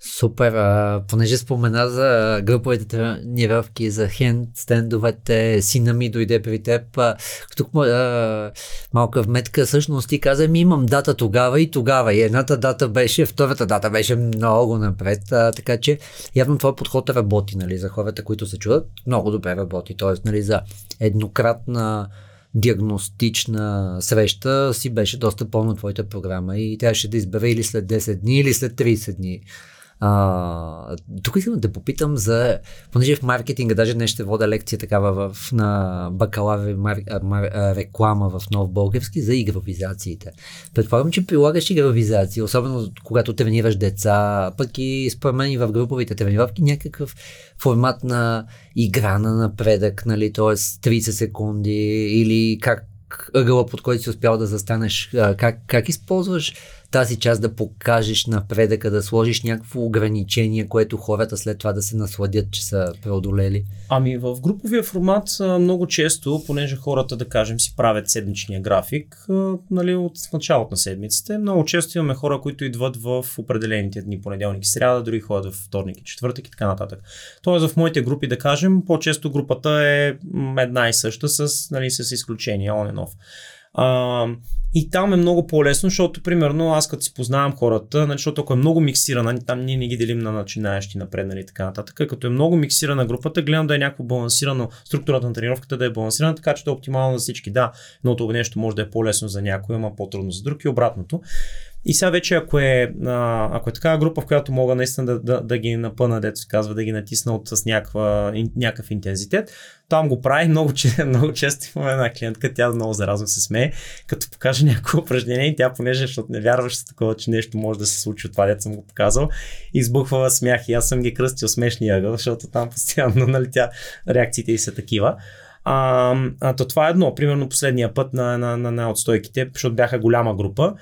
Супер, а, понеже спомена за груповите тренировки, за хенд стендовете, сина ми дойде при теб, а, тук а, малка вметка, всъщност ти каза ми имам дата тогава и тогава и едната дата беше, втората дата беше много напред, а, така че явно твой подход работи, нали, за хората, които се чудат, много добре работи, т.е. Нали, за еднократна диагностична среща си беше доста пълна твоята програма и трябваше да избере или след 10 дни, или след 30 дни. А, тук искам да попитам за, понеже в маркетинга, даже днес ще вода лекция такава в, на бакалаври мар, мар, реклама в Нов Български за игровизациите. Предполагам, че прилагаш игровизации, особено когато тренираш деца, пък и според мен и в груповите тренировки някакъв формат на игра на напредък, нали, т.е. 30 секунди или как ъгъла, под който си успял да застанеш, как, как използваш тази част да покажеш напредъка, да сложиш някакво ограничение, което хората след това да се насладят, че са преодолели? Ами в груповия формат много често, понеже хората, да кажем, си правят седмичния график, нали, от началото на седмицата, много често имаме хора, които идват в определените дни, понеделник и сряда, дори ходят в вторник и четвъртък и така нататък. Тоест в моите групи, да кажем, по-често групата е една и съща, с, нали, с изключение, on and off. А, и там е много по-лесно, защото, примерно, аз като си познавам хората, нали, защото ако е много миксирана, там ние не ги делим на начинаещи, напреднали и така нататък. Като е много миксирана групата, гледам да е някакво балансирано, структурата на тренировката да е балансирана, така че да е оптимално за всички. Да, но това нещо може да е по-лесно за някой, ама по-трудно за друг и обратното. И сега вече, ако е, а, ако е такава група, в която мога наистина да, да, да ги напъна, дето се казва, да ги натисна от, с някаква, някакъв интензитет, там го прави <laughs> много, много често имаме една клиентка, тя много заразно се смее, като покаже някакво упражнение и тя, понеже, защото не вярваш с такова, че нещо може да се случи от това, дето съм го показал, избухва смях и аз съм ги кръстил смешния ъгъл, защото там постоянно, <laughs> нали, тя, реакциите и са такива. А, а то това е едно. Примерно последния път на, на, на, на отстойките, защото бяха голяма група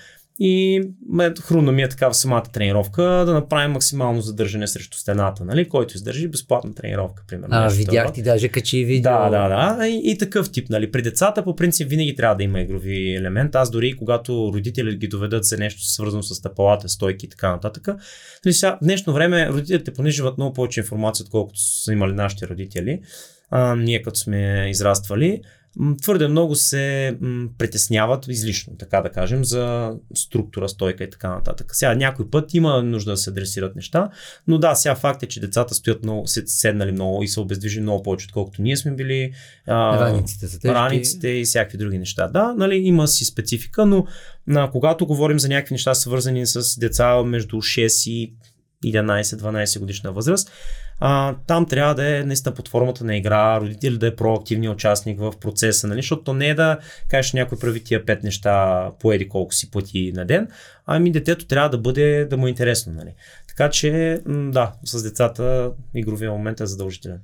и ме, хрумна ми е така в самата тренировка да направим максимално задържане срещу стената, нали? който издържи безплатна тренировка, примерно. А, видях ти даже качи видео. Да, да, да. И, и такъв тип. Нали? При децата по принцип винаги трябва да има игрови елемент. Аз дори когато родители ги доведат за нещо свързано с стъпалата, стойки и така нататък. Нали, сега, в днешно време родителите понеже много повече информация, отколкото са имали нашите родители. А, ние като сме израствали, твърде много се притесняват излишно, така да кажем, за структура, стойка и така нататък. Сега някой път има нужда да се адресират неща, но да, сега факт е, че децата стоят много, седнали много и са обездвижени много повече, отколкото ние сме били. А, раниците са тежки. Раниците и всякакви други неща. Да, нали, има си специфика, но а, когато говорим за някакви неща, свързани с деца между 6 и 11-12 годишна възраст, а, там трябва да е наистина под формата на игра, родител да е проактивният участник в процеса, нали? защото то не е да кажеш някой прави тия пет неща по еди колко си пъти на ден, ами детето трябва да бъде да му е интересно. Нали? Така че, да, с децата игровия момент е задължителен.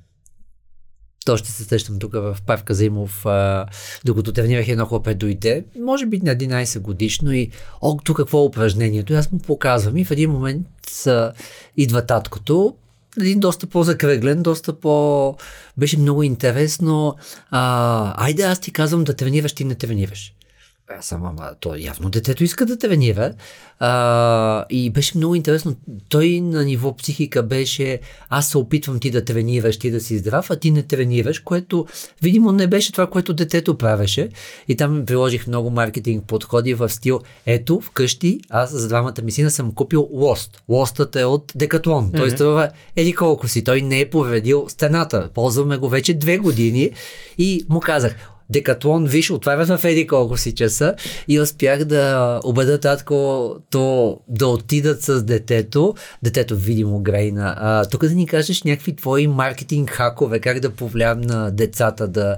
То ще се срещам тук в парк Казимов, а, докато тренирах едно хлопе дойде, може би на 11 годишно и о, тук какво е упражнението? И аз му показвам и в един момент а, идва таткото, един доста по-закреглен, доста по... Беше много интересно. А, айде аз ти казвам да тренираш, ти не тренираш. Аз съм, ама, то явно детето иска да тренира. А, и беше много интересно. Той на ниво психика беше, аз се опитвам ти да тренираш, ти да си здрав, а ти не тренираш, което видимо не беше това, което детето правеше. И там приложих много маркетинг подходи в стил, ето вкъщи, аз за двамата ми сина съм купил лост. Лостът е от Декатлон. Mm-hmm. Той струва еди колко си. Той не е повредил стената. Ползваме го вече две години и му казах, Декатлон, виж, отварят в еди колко си часа и успях да убеда татко то да отидат с детето. Детето видимо грейна. А, тук да ни кажеш някакви твои маркетинг хакове, как да повлиям на децата да,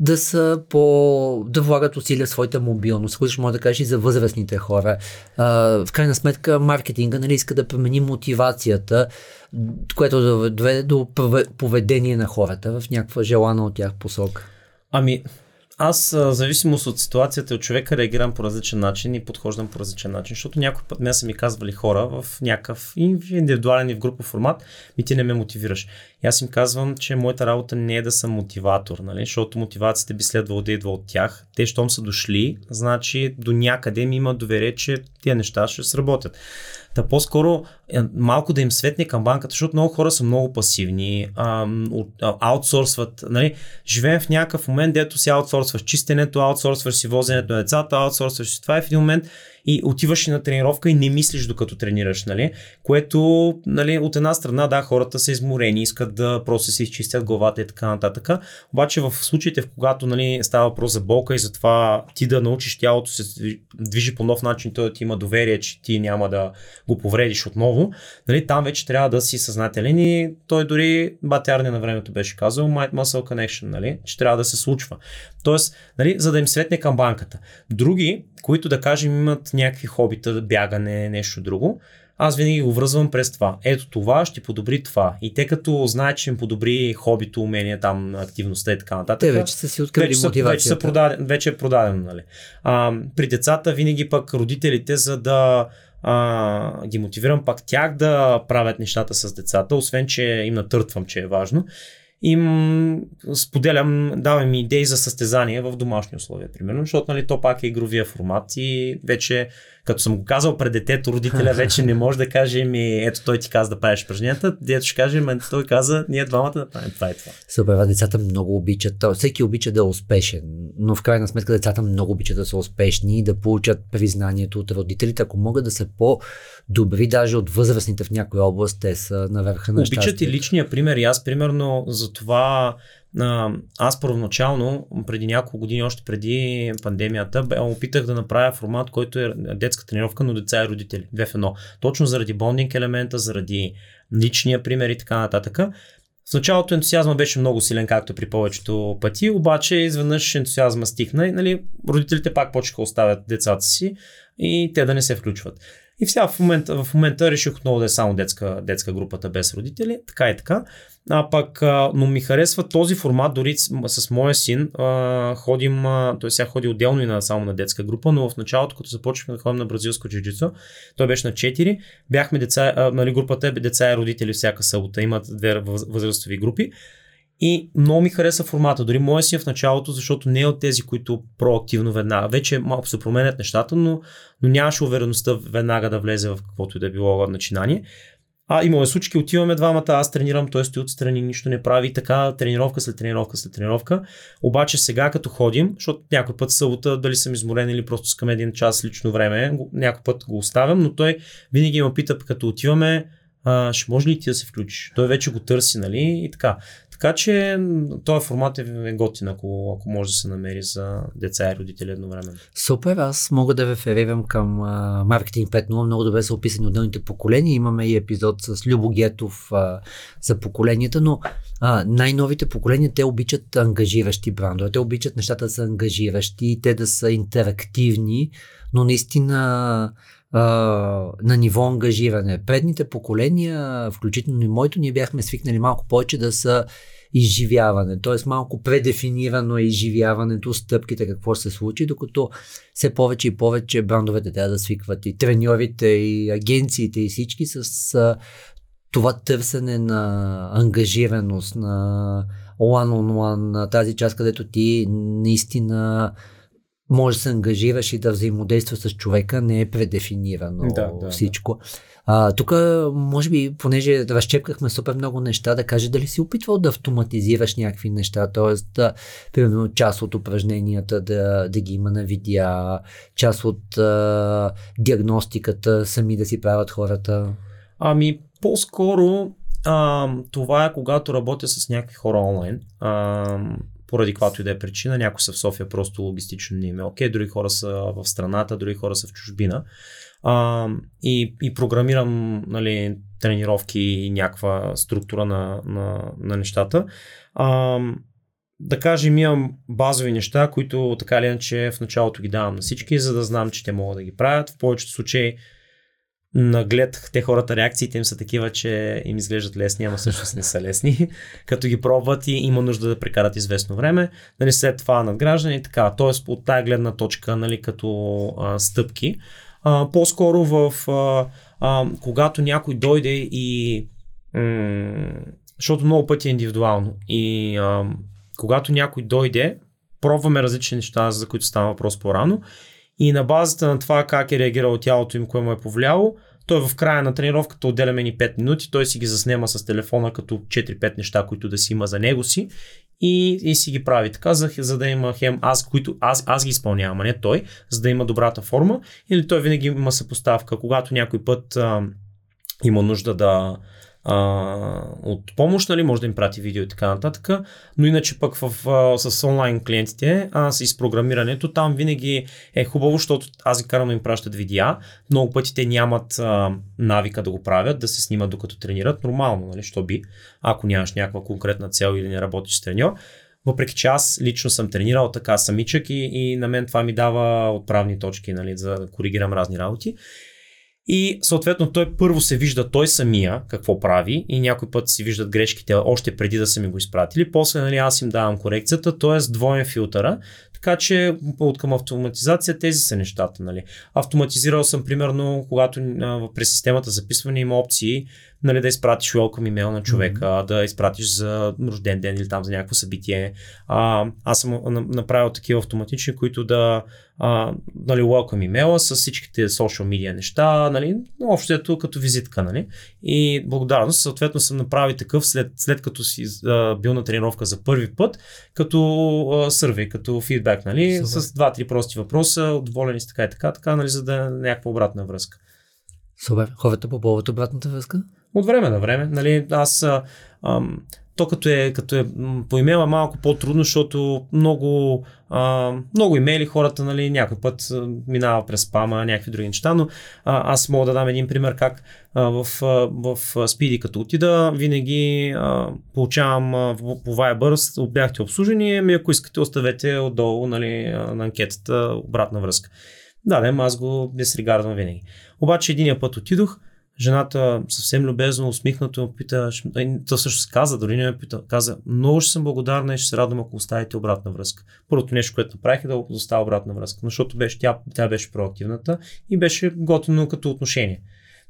да са по... да влагат усилия в своята мобилност, които може да кажеш и за възрастните хора. А, в крайна сметка маркетинга нали, иска да промени мотивацията, което да доведе до поведение на хората в някаква желана от тях посока. Ами, аз, в зависимост от ситуацията от човека, реагирам по различен начин и подхождам по различен начин, защото някой път не са ми казвали хора в някакъв индивидуален и в групов формат, ми ти не ме мотивираш. И аз им казвам, че моята работа не е да съм мотиватор, нали? защото мотивацията би следвало да идва от тях. Те, щом са дошли, значи до някъде ми има доверие, че тия неща ще сработят. Та по-скоро е, малко да им светне към банката, защото много хора са много пасивни, аутсорсват. Нали? Живеем в някакъв момент, дето си аутсорсваш чистенето, аутсорсваш си возенето на децата, аутсорсваш си това и в един момент и отиваш на тренировка и не мислиш докато тренираш, нали? Което, нали, от една страна, да, хората са изморени, искат да просто си изчистят главата и така нататък. Обаче в случаите, в когато нали, става въпрос за болка и за това ти да научиш тялото се движи по нов начин, той да ти има доверие, че ти няма да го повредиш отново, нали, там вече трябва да си съзнателен и той дори батярния на времето беше казал Might Muscle Connection, нали, че трябва да се случва. Тоест, нали, за да им светне към банката. Други, които да кажем имат някакви хобита, бягане, нещо друго, аз винаги го връзвам през това. Ето това ще подобри това. И те като знаят, че им подобри хобито, умения, там, активността и така нататък. Те вече са си открили вече мотивацията. Вече, са продаден, вече е продадено. Нали? А, при децата винаги пък родителите, за да а, ги мотивирам пак тях да правят нещата с децата, освен че им натъртвам, че е важно им споделям, давам идеи за състезания в домашни условия, примерно, защото нали, то пак е игровия формат и вече като съм го казал пред детето, родителя <laughs> вече не може да каже ми, ето той ти каза да правиш упражненията, дето ще каже, мен той каза, ние двамата да правим това и това. Супер, децата много обичат, всеки обича да е успешен, но в крайна сметка децата много обичат да са успешни и да получат признанието от родителите, ако могат да са по-добри даже от възрастните в някоя област, те са на върха на Обичат и личния пример и аз примерно за това аз първоначално, преди няколко години, още преди пандемията, опитах да направя формат, който е детска тренировка, но деца и родители. Две в едно. Точно заради бондинг елемента, заради личния пример и така нататък. В началото ентусиазма беше много силен, както при повечето пъти, обаче изведнъж ентусиазма стихна и нали, родителите пак почнаха оставят децата си и те да не се включват. И сега в момента, в момента реших отново да е само детска, детска групата без родители, така и така. А пък, но ми харесва този формат, дори с, моя син ходим, а, той сега ходи отделно и на, само на детска група, но в началото, като започнахме да ходим на бразилско джиджицо, той беше на 4, бяхме деца, нали, групата е деца и родители всяка събота, имат две възрастови групи. И много ми хареса формата. Дори моя си е в началото, защото не е от тези, които проактивно веднага. Вече малко се променят нещата, но, но нямаше увереността веднага да влезе в каквото и да било начинание. А, имаме случки, отиваме двамата, аз тренирам, той стои отстрани, нищо не прави, така, тренировка след тренировка след тренировка. Обаче сега като ходим, защото някой път събота, дали съм изморен или просто искам един час лично време, някой път го оставям, но той винаги ме пита, като отиваме, а, ще може ли ти да се включиш? Той вече го търси, нали? И така. Така че този формат е готин, ако, ако може да се намери за деца и родители едновременно. Супер, аз мога да реферирам към Маркетинг 5.0, много добре са описани отделните поколения. Имаме и епизод с Любо Гетов а, за поколенията, но а, най-новите поколения, те обичат ангажиращи брандове, те обичат нещата да са ангажиращи, те да са интерактивни, но наистина на ниво ангажиране. Предните поколения, включително и моето, ние бяхме свикнали малко повече да са изживяване, т.е. малко предефинирано е изживяването, стъпките, какво се случи, докато все повече и повече брандовете трябва да свикват и треньорите, и агенциите, и всички с а, това търсене на ангажираност, на one-on-one, на тази част, където ти наистина може да се ангажираш и да взаимодействаш с човека, не е предефинирано да, да, всичко. А, тук, може би, понеже разчепкахме супер много неща, да каже дали си опитвал да автоматизираш някакви неща, т.е. Да, примерно част от упражненията да, да ги има на видеа, част от а, диагностиката сами да си правят хората. Ами, по-скоро а, това е когато работя с някакви хора онлайн. А, поради каквато и да е причина. Някои са в София, просто логистично не им е окей, други хора са в страната, други хора са в чужбина. А, и, и програмирам нали, тренировки и някаква структура на, на, на нещата. А, да кажем, имам базови неща, които така или иначе в началото ги давам на всички, за да знам, че те могат да ги правят. В повечето случаи нагледах те хората, реакциите им са такива, че им изглеждат лесни, ама всъщност не са лесни. <laughs> Като ги пробват и има нужда да прекарат известно време. Нали, след това надграждане и така. Тоест от тая гледна точка, нали, като а, стъпки. А, по-скоро в а, а, когато някой дойде и м- защото много пъти е индивидуално и а, когато някой дойде, пробваме различни неща, за които става въпрос по-рано и на базата на това как е реагирало тялото им, кое му е повлияло, той в края на тренировката отделяме ни 5 минути, той си ги заснема с телефона като 4-5 неща, които да си има за него си и, и си ги прави така, за, за да има хем аз, които аз, аз ги изпълнявам, а не той, за да има добрата форма. Или той винаги има съпоставка, когато някой път а, има нужда да, а, от помощ, нали, може да им прати видео и така нататък, но иначе пък в, а, с онлайн клиентите, а с програмирането, там винаги е хубаво, защото аз ги карам да им пращат видеа, много пъти те нямат а, навика да го правят, да се снимат докато тренират, нормално, нали, що би, ако нямаш някаква конкретна цел или не работиш с треньор, въпреки че аз лично съм тренирал така самичък и, и на мен това ми дава отправни точки, нали, за да коригирам разни работи. И съответно той първо се вижда той самия какво прави и някой път си виждат грешките още преди да са ми го изпратили. После нали, аз им давам корекцията, т.е. двоен филтъра, така че от към автоматизация тези са нещата. Нали. Автоматизирал съм примерно, когато а, през системата записване има опции нали, да изпратиш welcome имейл на човека, mm-hmm. да изпратиш за рожден ден или там за някакво събитие. А, аз съм направил такива автоматични, които да а, нали, welcome имейла с всичките social media неща, нали, общо ето като визитка. Нали. И благодарност, съответно съм направил такъв след, след като си а, бил на тренировка за първи път, като сървей, като фидбек, нали, с два-три прости въпроса, доволени сте така и така, така, нали, за да е някаква обратна връзка. Супер. Хората по повод обратната връзка? От време на време. Нали, аз ам, то като е, като е по имейла малко по-трудно, защото много, а, много имейли хората, нали, някой път минава през спама, някакви други неща, но а, аз мога да дам един пример как а, в, а, в Speedy като отида, винаги а, получавам а, по Viber, бяхте обслужени, ми ако искате оставете отдолу нали, на анкетата обратна връзка. Да, да, аз го дисригардвам винаги. Обаче единия път отидох, жената съвсем любезно, усмихнато ме пита, то също каза, дори не ме пита, каза, много ще съм благодарна и ще се радвам, ако оставите обратна връзка. Първото нещо, което направих е да оставя обратна връзка, защото беше, тя, тя беше проактивната и беше готино като отношение.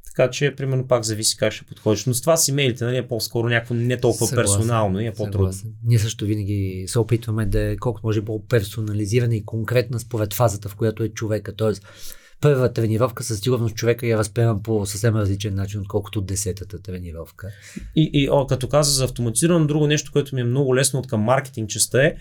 Така че, примерно, пак зависи как ще подходиш. Но с това с имейлите, нали, е по-скоро някакво не толкова Съгласен. персонално и е по-трудно. Съгласен. Ние също винаги се опитваме да е колкото може по-персонализирана и конкретна според фазата, в която е човека. Тоест, първа тренировка със сигурност човека я възприема по съвсем различен начин, отколкото десетата тренировка. И, и о, като каза за автоматизирано, друго нещо, което ми е много лесно от към маркетинг частта е,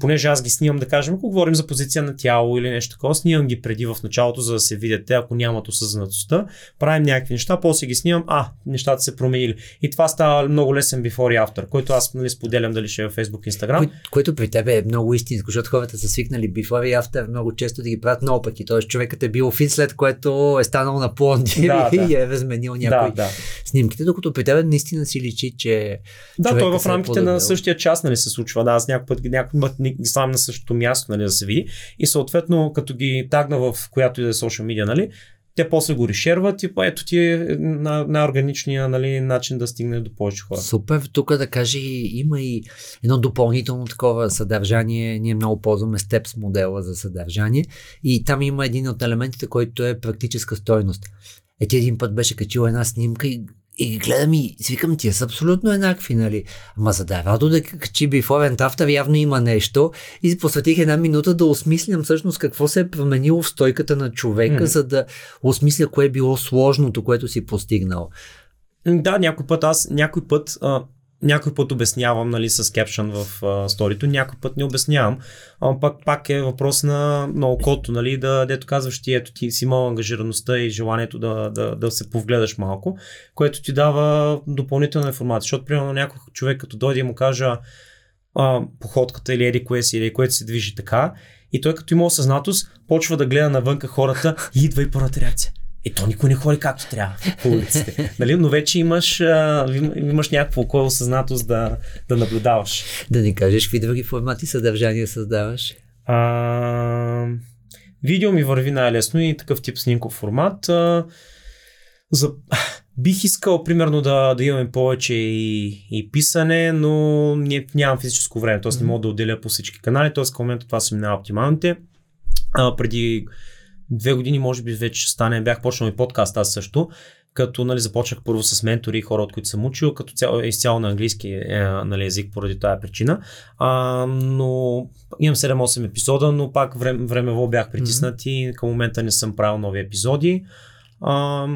понеже аз ги снимам, да кажем, ако говорим за позиция на тяло или нещо такова, снимам ги преди в началото, за да се видят те, ако нямат осъзнатостта, правим някакви неща, после ги снимам, а, нещата се променили. И това става много лесен before и after, който аз нали, споделям дали ще е в Facebook, Instagram. Кой, което при тебе е много истинско, защото хората са свикнали before и after много често да ги правят наопаки. Тоест човекът е бил фин след което е станал на плонди да, <laughs> и да. е разменил някои да, да. снимките, докато при тебе наистина си личи, че. Да, той е в рамките е на същия час нали, се случва. Да, аз някой път, някой път ги слагам на същото място, нали, да се види. И съответно, като ги тагна в която и да е social media, нали, те после го решерват и ето ти е най-органичния нали, начин да стигне до повече хора. Супер, тук да кажа, има и едно допълнително такова съдържание. Ние много ползваме Steps модела за съдържание и там има един от елементите, който е практическа стойност. Е, ти един път беше качил една снимка и и ги гледам и си викам, тия са абсолютно еднакви, нали? Ама за да е радо да качи Before and After явно има нещо и посветих една минута да осмислям всъщност какво се е променило в стойката на човека, mm. за да осмисля кое е било сложното, което си постигнал. Да, някой път аз, някой път а, някой път обяснявам нали, с кепшън в сторито, някой път не обяснявам. А, пак, пак е въпрос на, на окото, нали, да, дето казваш ти, ето ти си имал ангажираността и желанието да, да, да се повгледаш малко, което ти дава допълнителна информация. Защото, примерно, някой човек като дойде и му кажа а, походката или еди кое си, или което се движи така, и той като има осъзнатост, почва да гледа навънка хората и идва и първата реакция. И то никой не ходи както трябва по улиците. <laughs> нали? Но вече имаш, а, имаш някакво око осъзнатост да, да наблюдаваш. Да ни кажеш какви други формати съдържания създаваш? А, видео ми върви най-лесно и такъв тип снимков формат. А, за... Бих искал, примерно, да, да имаме повече и, и писане, но не, нямам физическо време, т.е. не мога да отделя по всички канали, т.е. в момента това са ми най-оптималните. А, преди две години, може би вече ще стане, бях почнал и подкаст аз също, като нали, започнах първо с ментори и хора, от които съм учил, като цяло, изцяло на английски е, нали, език поради тази причина. А, но имам 7-8 епизода, но пак време, времево бях притиснат mm-hmm. и към момента не съм правил нови епизоди. А,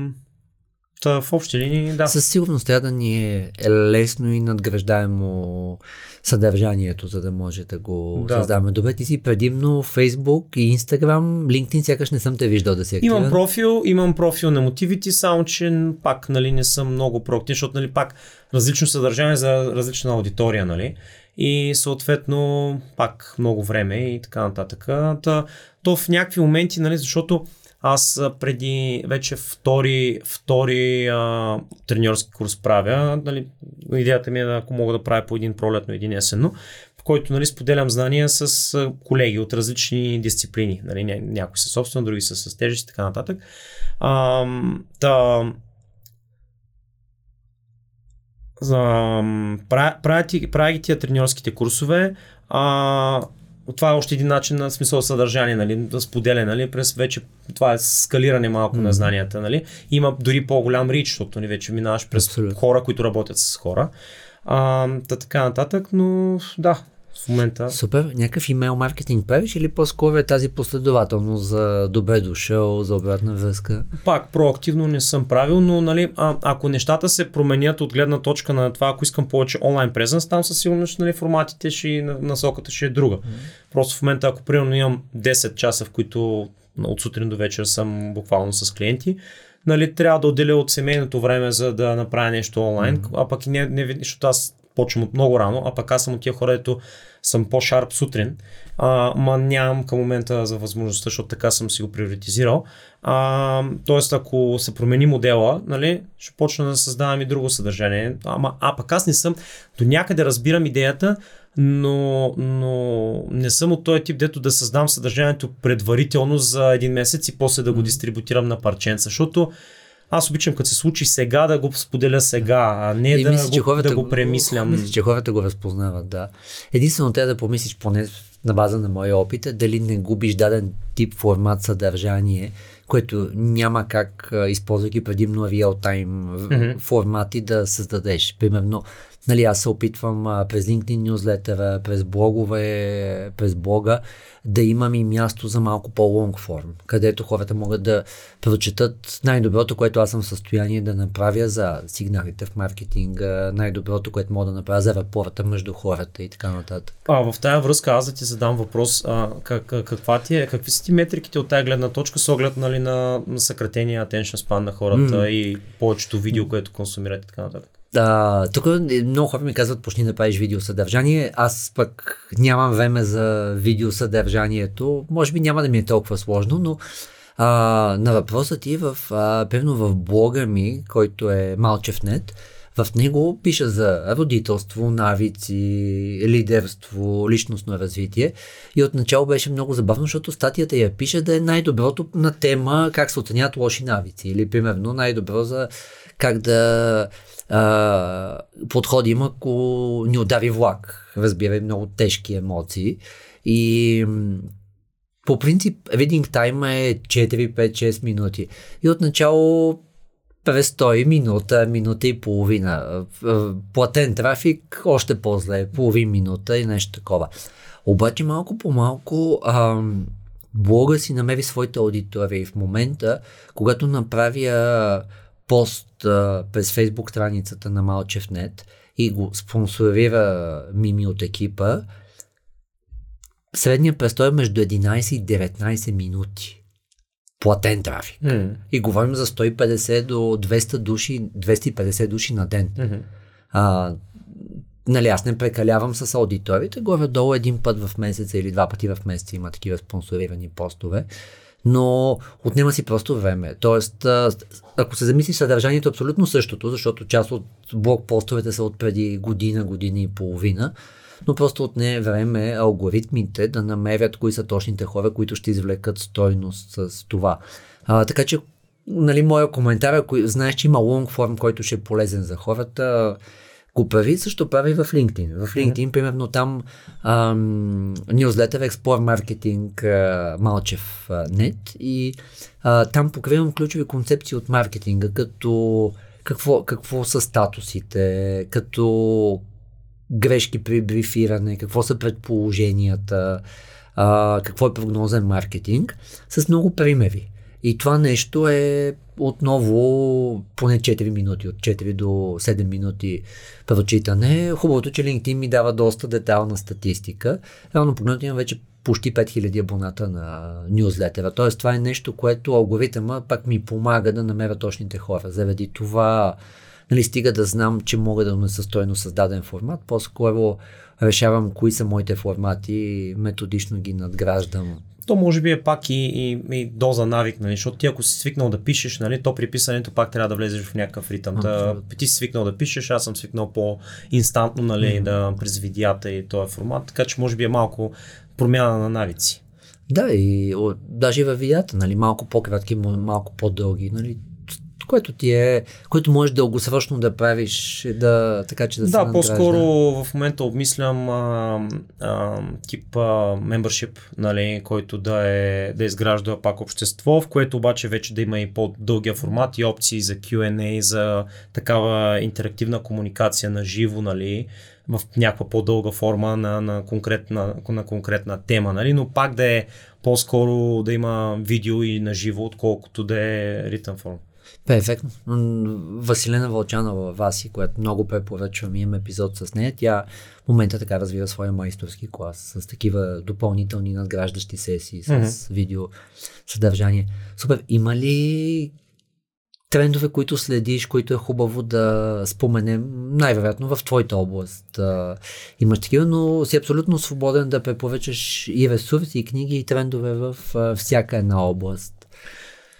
Та, в общи линии, да. Със сигурност трябва да ни е лесно и надграждаемо съдържанието, за да може да го да. създаваме. Добре, ти си предимно Facebook и Instagram, LinkedIn сякаш не съм те виждал да си активен. Имам профил, имам профил на мотивите, само че пак нали, не съм много проактивен, защото нали, пак различно съдържание за различна аудитория, нали? И съответно пак много време и така нататък. Та, то в някакви моменти, нали, защото аз преди вече втори, втори а, треньорски курс правя. Нали, идеята ми е ако мога да правя по един пролетно, един есенно, в който нали, споделям знания с колеги от различни дисциплини. Нали, ня, някои са собствено, други са с тежест и така нататък. А, та, правя, правя ги тия треньорските курсове. А, това е още един начин на смисъл съдържание, нали, да споделя, нали, през вече това е скалиране малко mm. на знанията, нали. Има дори по-голям рич, защото нали, вече минаваш през Абсолютно. хора, които работят с хора. А, та, така нататък, но да, в момента. Супер. Някакъв имейл маркетинг правиш или по-скоро е тази последователност за добре дошъл, за обратна връзка? Пак проактивно не съм правил, но нали, а, ако нещата се променят от гледна точка на това, ако искам повече онлайн презенс, там със сигурност нали, форматите ще и насоката ще е друга. Mm-hmm. Просто в момента, ако примерно имам 10 часа, в които от сутрин до вечер съм буквално с клиенти, нали, трябва да отделя от семейното време, за да направя нещо онлайн, mm-hmm. а пък и не, не, защото аз почвам от много рано, а пък аз съм от тия хора, ето съм по-шарп сутрин, а, ма нямам към момента за възможността, защото така съм си го приоритизирал. А, тоест, ако се промени модела, нали, ще почна да създавам и друго съдържание. Ама, а пък аз не съм, до някъде разбирам идеята но, но не съм от този тип, дето да създам съдържанието предварително за един месец и после да го дистрибутирам на парченца, защото аз обичам като се случи сега да го споделя сега, а не И да, мисля, че го, хората да го премислям. Мисля, че хората го разпознават, да. Единствено трябва да помислиш поне на база на моя опит, е дали не губиш даден тип формат съдържание, което няма как, използвайки предимно real-time Мгм. формати да създадеш. Примерно, нали, аз се опитвам а, през LinkedIn нюзлетъра, през блогове, през блога, да имам и място за малко по-лонг форм, където хората могат да прочетат най-доброто, което аз съм в състояние да направя за сигналите в маркетинга, най-доброто, което мога да направя за рапорта между хората и така нататък. А, в тая връзка аз да ти задам въпрос, а, как, каква ти е, какви са ти метриките от тая гледна точка с оглед нали, на съкратения attention span на хората М. и повечето видео, което консумират и така нататък? А, тук много хора ми казват, почни да правиш видеосъдържание. Аз пък нямам време за видеосъдържанието. Може би няма да ми е толкова сложно, но а, на въпросът ти в, а, примерно в блога ми, който е Малчевнет, в него пиша за родителство, навици, лидерство, личностно развитие. И отначало беше много забавно, защото статията я пише да е най-доброто на тема как се оценят лоши навици. Или примерно най-добро за как да а, подходим, ако ни удари влак. Разбирай, много тежки емоции. И по принцип, reading time е 4, 5, 6 минути. И отначало престой минута, минута и половина. Платен трафик още по-зле, половин минута и нещо такова. Обаче малко по малко ам, блога си намери своите аудитории. В момента, когато направя пост а, през фейсбук страницата на Малчевнет и го спонсорира Мими от екипа, средният престой е между 11 и 19 минути. Платен трафик. М. И говорим за 150 до 200 души, 250 души на ден. Мгм. А, нали, аз не прекалявам с аудиторите, горе-долу един път в месеца или два пъти в месеца има такива спонсорирани постове, но отнема си просто време. Тоест, ако се замисли съдържанието е абсолютно същото, защото част от блог постовете са от преди година, година и половина, но просто отне време алгоритмите да намерят кои са точните хора, които ще извлекат стойност с това. А, така че, нали, моя коментар, ако знаеш, че има лонг форм, който ще е полезен за хората, прави, също прави в LinkedIn. В LinkedIn, примерно там ам, newsletter Explore Marketing а, Малчев а, нет и а, там покривам ключови концепции от маркетинга, като какво, какво са статусите, като грешки при брифиране, какво са предположенията, а, какво е прогнозен маркетинг, с много примери. И това нещо е отново поне 4 минути, от 4 до 7 минути прочитане. Хубавото, че LinkedIn ми дава доста детална статистика. Равно погледнато имам вече почти 5000 абоната на нюзлетера. Тоест това е нещо, което алгоритъма пак ми помага да намеря точните хора. Заради това нали, стига да знам, че мога да донеса стойно създаден формат, по-скоро решавам кои са моите формати методично ги надграждам. То може би е пак и, и, и доза навик, нали? защото ти ако си свикнал да пишеш, нали, то при писането пак трябва да влезеш в някакъв ритъм. Да, ти си свикнал да пишеш, аз съм свикнал по-инстантно нали, да, през видеята и този формат, така че може би е малко промяна на навици. Да, и о, даже и във видеята, нали, малко по-кратки, малко по-дълги, нали, което ти е, което можеш дългосрочно да правиш, да, така че да, се Да, по-скоро в момента обмислям а, а, тип а, membership, нали, който да, е, да изгражда пак общество, в което обаче вече да има и по-дългия формат и опции за Q&A, за такава интерактивна комуникация на живо, нали, в някаква по-дълга форма на, на, конкретна, на конкретна тема, нали, но пак да е по-скоро да има видео и на живо, отколкото да е ритъм форм. Перфектно. Василена Вълчанова Васи, която много препоръчвам, имам епизод с нея. Тя в момента така развива своя майсторски клас с такива допълнителни надграждащи сесии с Мгм. видео съдържание. Супер. Има ли трендове, които следиш, които е хубаво да споменем, най-вероятно в твоята област. А, имаш такива, но си абсолютно свободен да препоръчаш и ресурси, и книги, и трендове в а, всяка една област.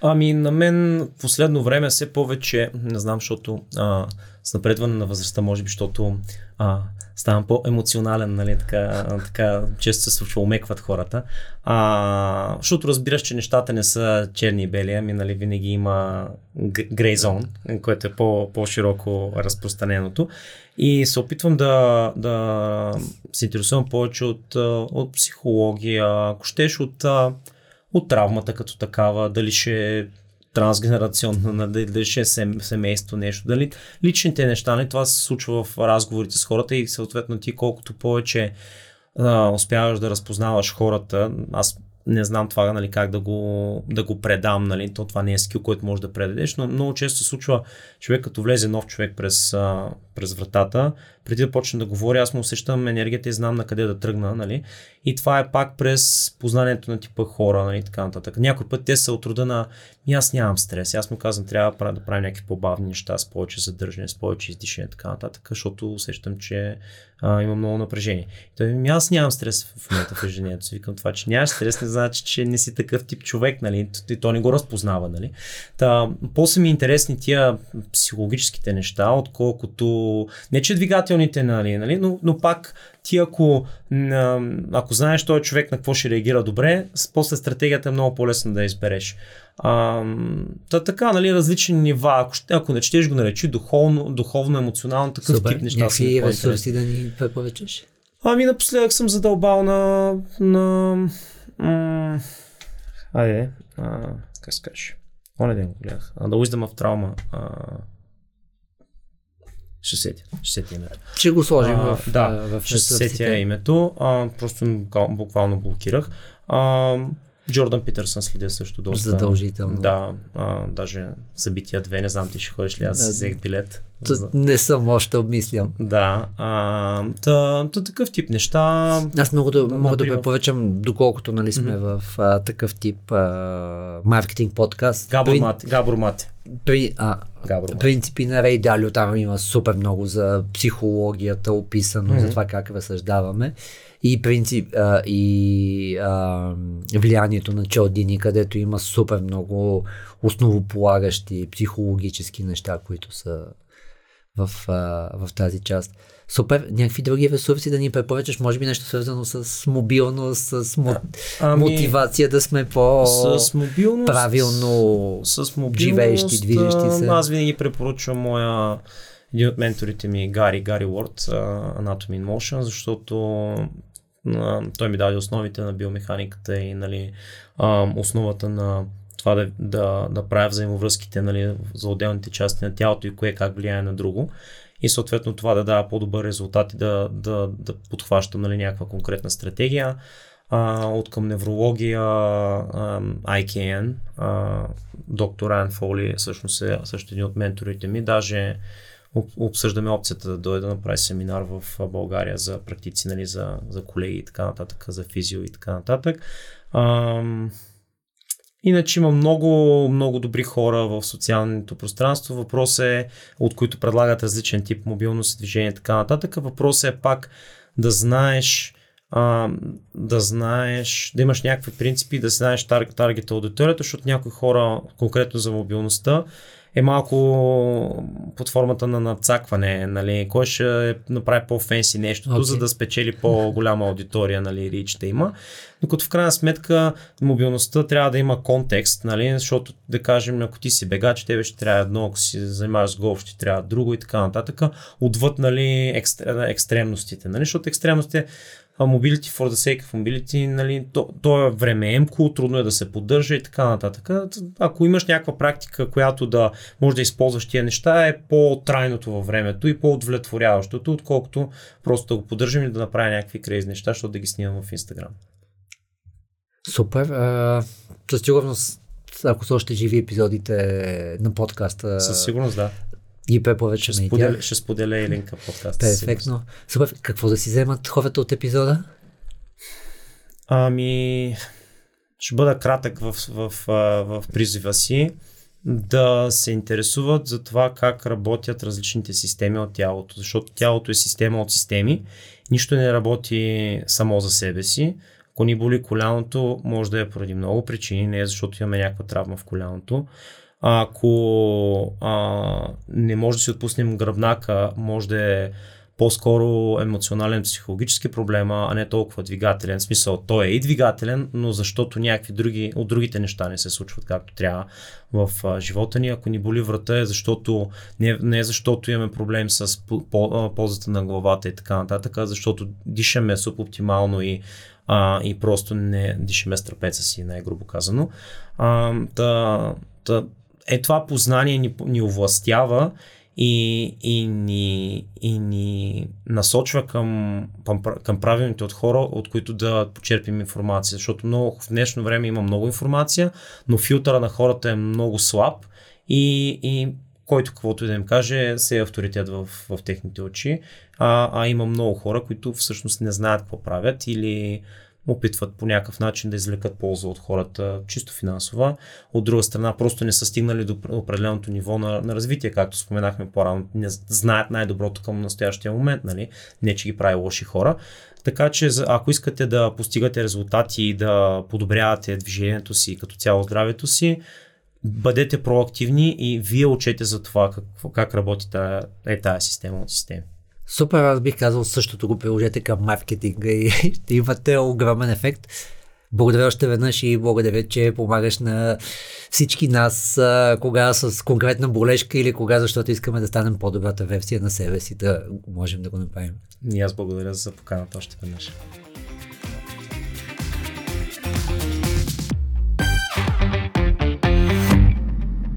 Ами на мен последно време все повече, не знам, защото а, с напредване на възрастта, може би, защото а, ставам по-емоционален, нали, така, така често се случва, умекват хората. А, защото разбираш, че нещата не са черни и бели, ами нали, винаги има грей зон, което е по, по-широко разпространеното. И се опитвам да, да се интересувам повече от, от психология, ако щеш от, от травмата като такава, дали ще е трансгенерационно, дали ще е семейство нещо, дали личните неща, не, това се случва в разговорите с хората и съответно ти колкото повече а, успяваш да разпознаваш хората, аз не знам това нали, как да го, да го предам, нали, то това не е скил, който можеш да предадеш, но много често се случва човек като влезе нов човек през, през вратата, преди да почне да говори, аз му усещам енергията и знам на къде да тръгна, нали, и това е пак през познанието на типа хора, нали, така нататък. Някой път те са от рода на, и аз нямам стрес, аз му казвам, трябва да правим някакви по-бавни неща, с повече задържане, с повече издишане, така нататък, защото усещам, че а, има много напрежение. Той ми, аз нямам стрес в момента в ежедневието си. Викам това, че нямаш стрес, не значи, че не си такъв тип човек, нали? И то не го разпознава, нали? Та, по-са ми интересни тия психологическите неща, отколкото, не че двигателните, нали, нали? Но, но пак ти ако, ако знаеш този човек на какво ще реагира добре, после стратегията е много по-лесно да избереш. А, та, така, нали, различни нива. Ако, ако не четеш го наречи духовно, духовно емоционално, такъв Супер. тип неща. Някакви ресурси да ни препоръчаш? Ами напоследък съм задълбал на... на м- айде, а, как се кажеш? Оне ден го гледах. The Wisdom of Trauma. А, ще сетя. Ще сетя името. Ще го сложим а, в, да, в ще сетя името. А, просто буквално блокирах. А, Джордан Питърсън следя също доста. Задължително. Да, а, даже събития две, не знам ти ще ходиш ли, аз си взех билет. Т- не съм още обмислям. Да, а, та, та, такъв тип неща. Аз много да, мога да препоръчам, доколкото нали сме mm-hmm. в а, такъв тип а, маркетинг подкаст. Габор при. Габор Мати. При, а, Габор принципи на Рей Далио, там има супер много за психологията описано, mm-hmm. за това как разсъждаваме и принцип а, и а, влиянието на Чалдини, където има супер много основополагащи психологически неща, които са в, а, в тази част. Супер, някакви други ресурси да ни препоръчаш, може би нещо свързано с мобилност, с мо... ами, мотивация да сме по с мобилност, правилно с мобилност, живеещи, движещи се. Аз винаги препоръчвам моя един от менторите ми, Гари, Гари Уорд, Anatomy in Motion, защото той ми даде основите на биомеханиката и нали, основата на това да, да, да правя взаимовръзките нали, за отделните части на тялото и кое как влияе на друго. И съответно това да дава по-добър резултат и да, да, да подхваща нали, някаква конкретна стратегия. А, от към неврология, а, IKN, а, доктор Ан Фоли всъщност е също един от менторите ми. Даже обсъждаме опцията да дойде да направи семинар в България за практици, нали, за, за колеги и така нататък, за физио и така нататък. А, Иначе има много, много добри хора в социалното пространство. Въпрос е, от които предлагат различен тип мобилност, движение и така нататък. Въпросът е пак да знаеш, а, да знаеш, да имаш някакви принципи, да знаеш таргет, таргета аудиторията, защото някои хора, конкретно за мобилността, е малко под формата на надцакване, нали, кой ще направи по-фенси нещото, okay. за да спечели по-голяма аудитория, нали, рич да има. Докато в крайна сметка мобилността трябва да има контекст, нали, защото да кажем, ако ти си бегач, тебе ще трябва едно, ако си занимаваш с голф, ще трябва друго и така нататък, отвъд нали, екстремностите, нали, защото екстремностите mobility for the sake of mobility, нали, то, то е времеемко, трудно е да се поддържа и така нататък. Ако имаш някаква практика, която да може да използваш тия неща, е по-трайното във времето и по-удовлетворяващото, отколкото просто да го поддържам и да направя някакви крейзи неща, защото да ги снимам в Инстаграм. Супер. Със сигурност ако са още живи епизодите на подкаста. Със сигурност, да ги препоръчаме ще, споделя, ще споделя и линка подкаста. Перфектно. Супер. Какво да си вземат хората от епизода? Ами, ще бъда кратък в, в, в, в призива си да се интересуват за това как работят различните системи от тялото, защото тялото е система от системи, нищо не работи само за себе си. Ако ни боли коляното, може да е поради много причини, не е защото имаме някаква травма в коляното. Ако а, не може да си отпуснем гръбнака, може да е по-скоро емоционален, психологически проблема, а не толкова двигателен. В смисъл, той е и двигателен, но защото някакви други, от другите неща не се случват както трябва в а, живота ни. Ако ни боли врата е защото, не, не е защото имаме проблем с по, по, ползата на главата и така нататък, а защото дишаме субоптимално и а, и просто не дишаме с трапеца си, най-грубо казано. А, та, та, е това познание ни, ни овластява и, и, ни, и ни насочва към, към правилните от хора, от които да почерпим информация. Защото много, в днешно време има много информация, но филтъра на хората е много слаб и, и който каквото и да им каже, се е авторитет в, в техните очи. А, а има много хора, които всъщност не знаят какво правят или опитват по някакъв начин да извлекат полза от хората, чисто финансова. От друга страна, просто не са стигнали до определеното ниво на, на развитие, както споменахме по-рано. Не знаят най-доброто към настоящия момент, нали? не че ги прави лоши хора. Така че, ако искате да постигате резултати и да подобрявате движението си като цяло здравето си, бъдете проактивни и вие учете за това как, как работи е тая система от системи. Супер, аз бих казал същото го приложете към маркетинга и <laughs> ще имате огромен ефект. Благодаря още веднъж и благодаря, че помагаш на всички нас, кога с конкретна болешка или кога, защото искаме да станем по-добрата версия на себе си, да можем да го направим. И аз благодаря за поканата още веднъж.